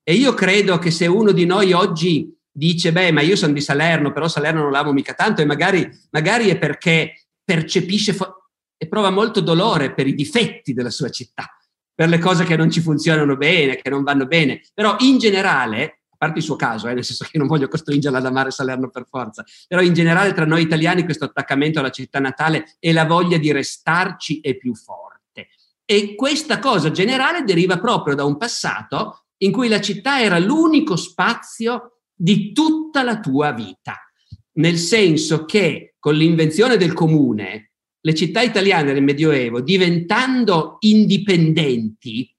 E io credo che se uno di noi oggi dice, beh, ma io sono di Salerno, però Salerno non l'amo mica tanto, e magari, magari è perché percepisce fo- e prova molto dolore per i difetti della sua città, per le cose che non ci funzionano bene, che non vanno bene. Però in generale parte il suo caso, eh, nel senso che non voglio costringerla ad amare Salerno per forza, però in generale tra noi italiani questo attaccamento alla città natale e la voglia di restarci è più forte. E questa cosa generale deriva proprio da un passato in cui la città era l'unico spazio di tutta la tua vita, nel senso che con l'invenzione del comune, le città italiane del Medioevo, diventando indipendenti,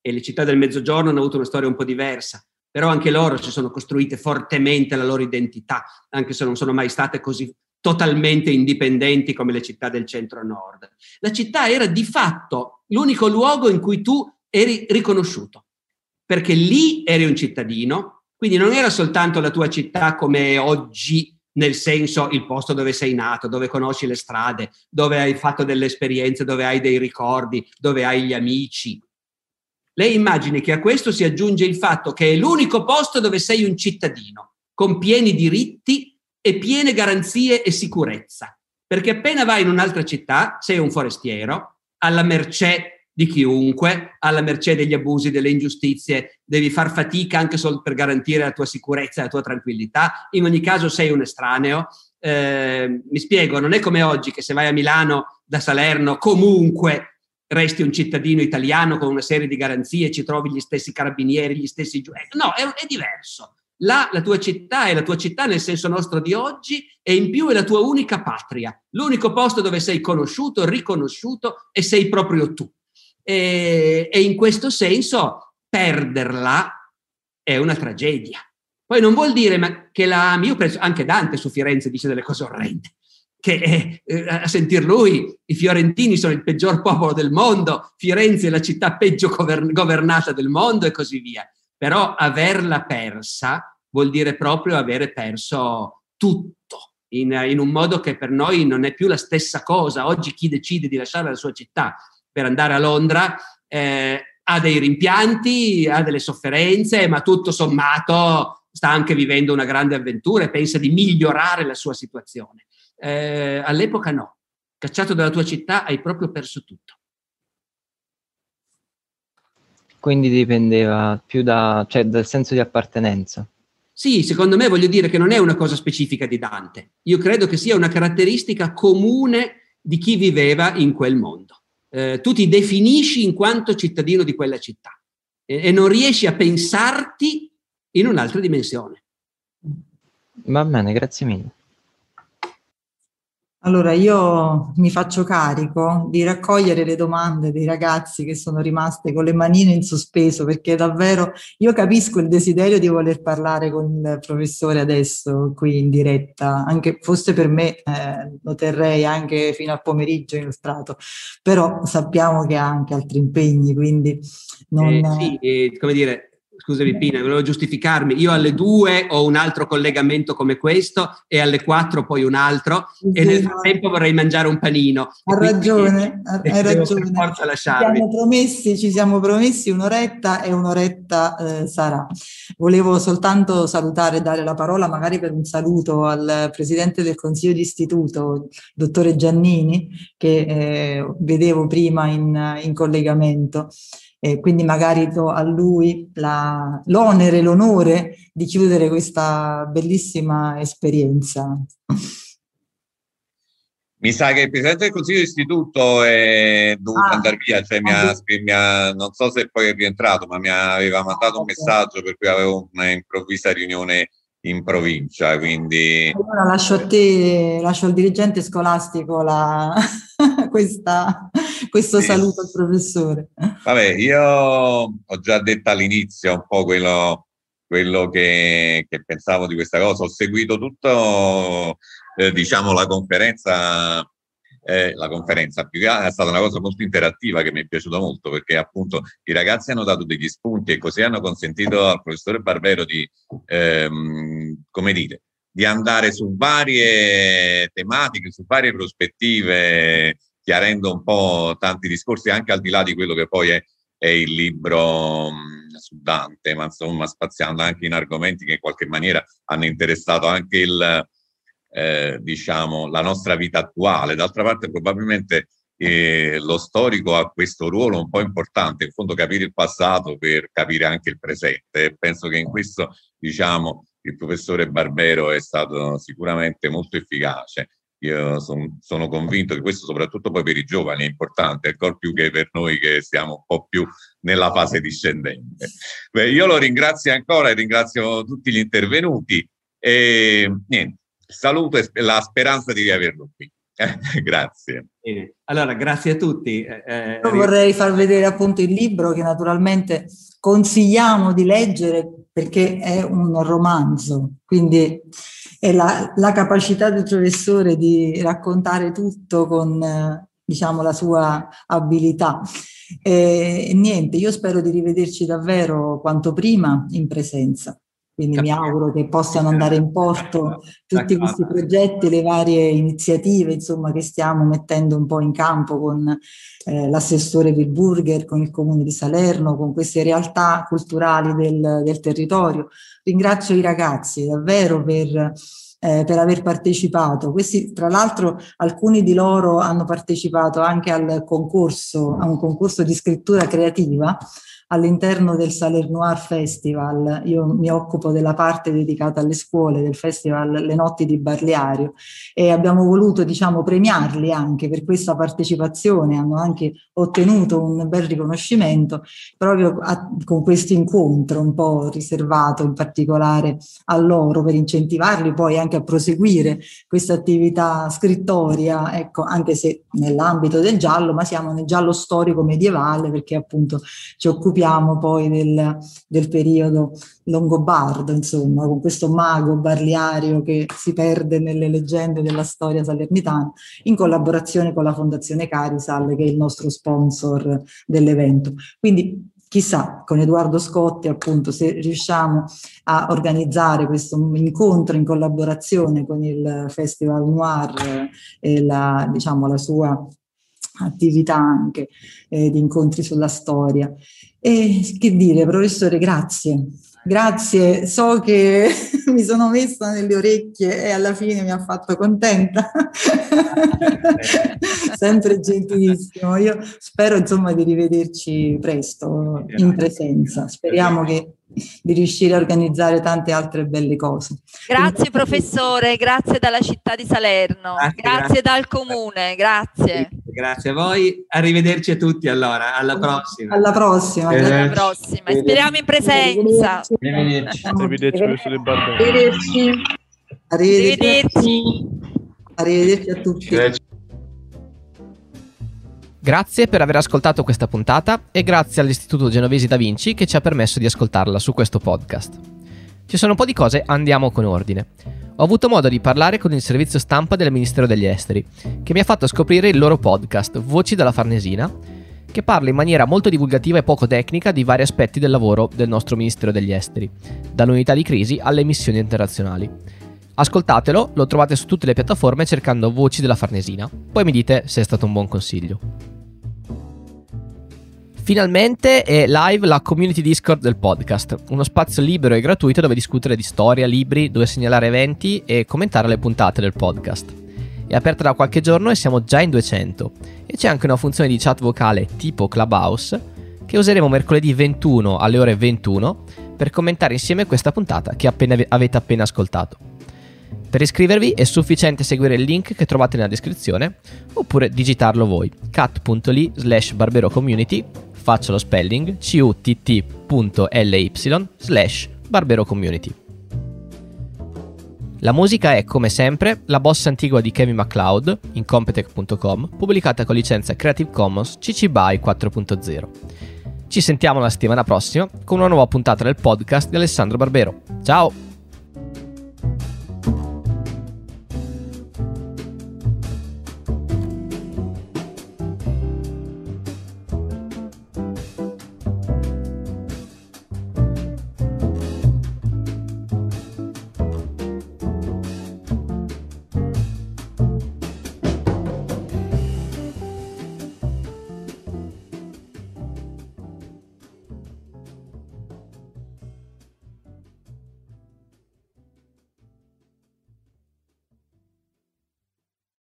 e le città del Mezzogiorno hanno avuto una storia un po' diversa, però anche loro si sono costruite fortemente la loro identità, anche se non sono mai state così totalmente indipendenti come le città del centro-nord. La città era di fatto l'unico luogo in cui tu eri riconosciuto, perché lì eri un cittadino, quindi non era soltanto la tua città come oggi, nel senso il posto dove sei nato, dove conosci le strade, dove hai fatto delle esperienze, dove hai dei ricordi, dove hai gli amici, lei immagini che a questo si aggiunge il fatto che è l'unico posto dove sei un cittadino, con pieni diritti e piene garanzie e sicurezza. Perché appena vai in un'altra città sei un forestiero, alla mercé di chiunque, alla mercé degli abusi, delle ingiustizie, devi far fatica anche solo per garantire la tua sicurezza e la tua tranquillità. In ogni caso sei un estraneo. Eh, mi spiego, non è come oggi che se vai a Milano da Salerno comunque resti un cittadino italiano con una serie di garanzie, ci trovi gli stessi carabinieri, gli stessi giudici. No, è, è diverso. Là la tua città è la tua città nel senso nostro di oggi e in più è la tua unica patria, l'unico posto dove sei conosciuto, riconosciuto e sei proprio tu. E, e in questo senso perderla è una tragedia. Poi non vuol dire che la ami, io penso, anche Dante su Firenze dice delle cose orrende, che eh, a sentir lui i fiorentini sono il peggior popolo del mondo, Firenze è la città peggio govern- governata del mondo e così via. Però averla persa vuol dire proprio avere perso tutto, in, in un modo che per noi non è più la stessa cosa. Oggi chi decide di lasciare la sua città per andare a Londra eh, ha dei rimpianti, ha delle sofferenze, ma tutto sommato sta anche vivendo una grande avventura e pensa di migliorare la sua situazione. Eh, all'epoca no, cacciato dalla tua città hai proprio perso tutto. Quindi dipendeva più da, cioè, dal senso di appartenenza. Sì, secondo me voglio dire che non è una cosa specifica di Dante. Io credo che sia una caratteristica comune di chi viveva in quel mondo. Eh, tu ti definisci in quanto cittadino di quella città e, e non riesci a pensarti in un'altra dimensione. Va bene, grazie mille. Allora, io mi faccio carico di raccogliere le domande dei ragazzi che sono rimaste con le manine in sospeso, perché davvero io capisco il desiderio di voler parlare con il professore adesso qui in diretta, anche fosse per me eh, lo terrei anche fino al pomeriggio illustrato, però sappiamo che ha anche altri impegni, quindi non... Eh, sì, eh, come dire, scusami Pina, volevo giustificarmi, io alle due ho un altro collegamento come questo e alle quattro poi un altro sì, e nel frattempo vorrei mangiare un panino. Ha ragione, hai ragione. Forza lasciarmi. Ci siamo, promessi, ci siamo promessi un'oretta e un'oretta eh, sarà. Volevo soltanto salutare e dare la parola magari per un saluto al Presidente del Consiglio d'Istituto, dottore Giannini, che eh, vedevo prima in, in collegamento. E quindi magari do a lui la, l'onere, l'onore di chiudere questa bellissima esperienza. Mi sa che il Presidente del Consiglio d'Istituto è dovuto ah, andare via, cioè mi ha, mi ha, non so se poi è rientrato, ma mi aveva mandato un messaggio per cui avevo un'improvvisa riunione in provincia, quindi... Allora lascio a te, lascio al dirigente scolastico la, questa, questo sì. saluto al professore. Vabbè, io ho già detto all'inizio un po' quello, quello che, che, pensavo di questa cosa, ho seguito tutto, eh, diciamo, la conferenza eh, la conferenza più che è stata una cosa molto interattiva che mi è piaciuta molto perché appunto i ragazzi hanno dato degli spunti e così hanno consentito al professore Barbero di, ehm, come dire, di andare su varie tematiche, su varie prospettive, chiarendo un po' tanti discorsi anche al di là di quello che poi è, è il libro mh, su Dante, ma insomma spaziando anche in argomenti che in qualche maniera hanno interessato anche il, eh, diciamo, la nostra vita attuale. D'altra parte probabilmente eh, lo storico ha questo ruolo un po' importante, in fondo capire il passato per capire anche il presente. Penso che in questo, diciamo, il professore Barbero è stato sicuramente molto efficace. Io son, sono convinto che questo, soprattutto poi per i giovani, è importante, ancora più che per noi che siamo un po' più nella fase discendente. Beh, io lo ringrazio ancora e ringrazio tutti gli intervenuti. E niente, saluto e la speranza di riaverlo qui. grazie. Allora, grazie a tutti. Eh, eh vorrei far vedere appunto il libro che naturalmente consigliamo di leggere perché è un romanzo, quindi è la, la capacità del professore di raccontare tutto con diciamo la sua abilità. E, niente, io spero di rivederci davvero quanto prima in presenza. Quindi mi auguro che possano andare in porto tutti questi progetti, le varie iniziative insomma, che stiamo mettendo un po' in campo con eh, l'assessore Wilburger, con il comune di Salerno, con queste realtà culturali del, del territorio. Ringrazio i ragazzi davvero per, eh, per aver partecipato. Questi, tra l'altro, alcuni di loro hanno partecipato anche al concorso, a un concorso di scrittura creativa all'interno del Salernoir Festival, io mi occupo della parte dedicata alle scuole del festival Le Notti di Barliario e abbiamo voluto diciamo premiarli anche per questa partecipazione, hanno anche ottenuto un bel riconoscimento proprio a, con questo incontro un po' riservato in particolare a loro per incentivarli poi anche a proseguire questa attività scrittoria, ecco, anche se nell'ambito del giallo, ma siamo nel giallo storico medievale perché appunto ci occupiamo occupiamo poi del, del periodo longobardo, insomma, con questo mago barliario che si perde nelle leggende della storia salernitana, in collaborazione con la Fondazione Carisal, che è il nostro sponsor dell'evento. Quindi chissà, con Edoardo Scotti, appunto, se riusciamo a organizzare questo incontro in collaborazione con il Festival Noir e la, diciamo, la sua attività anche eh, di incontri sulla storia. E che dire, professore, grazie. Grazie, so che mi sono messa nelle orecchie e alla fine mi ha fatto contenta. Sempre gentilissimo. Io spero insomma di rivederci presto in presenza. Speriamo che di riuscire a organizzare tante altre belle cose. Grazie professore, grazie dalla città di Salerno, grazie, grazie, grazie. dal comune, grazie. Grazie a voi, arrivederci a tutti allora, alla prossima. Alla prossima. Alla prossima, speriamo in presenza. Arrivederci. Arrivederci. Arrivederci. Arrivederci. Arrivederci a tutti. Grazie per aver ascoltato questa puntata e grazie all'Istituto Genovesi da Vinci che ci ha permesso di ascoltarla su questo podcast. Ci sono un po' di cose, andiamo con ordine. Ho avuto modo di parlare con il servizio stampa del Ministero degli Esteri, che mi ha fatto scoprire il loro podcast Voci dalla Farnesina, che parla in maniera molto divulgativa e poco tecnica di vari aspetti del lavoro del nostro Ministero degli Esteri, dall'unità di crisi alle missioni internazionali. Ascoltatelo, lo trovate su tutte le piattaforme cercando Voci della Farnesina. Poi mi dite se è stato un buon consiglio. Finalmente è live la community Discord del podcast, uno spazio libero e gratuito dove discutere di storia, libri, dove segnalare eventi e commentare le puntate del podcast. È aperta da qualche giorno e siamo già in 200 e c'è anche una funzione di chat vocale tipo Clubhouse che useremo mercoledì 21 alle ore 21 per commentare insieme questa puntata che appena, avete appena ascoltato. Per iscrivervi è sufficiente seguire il link che trovate nella descrizione oppure digitarlo voi cat.ly slash barberocommunity faccio lo spelling cutt.ly slash barberocommunity. La musica è, come sempre, la bossa antigua di Kevin MacLeod in Competech.com, pubblicata con licenza Creative Commons CC BY 4.0. Ci sentiamo la settimana prossima con una nuova puntata del podcast di Alessandro Barbero. Ciao!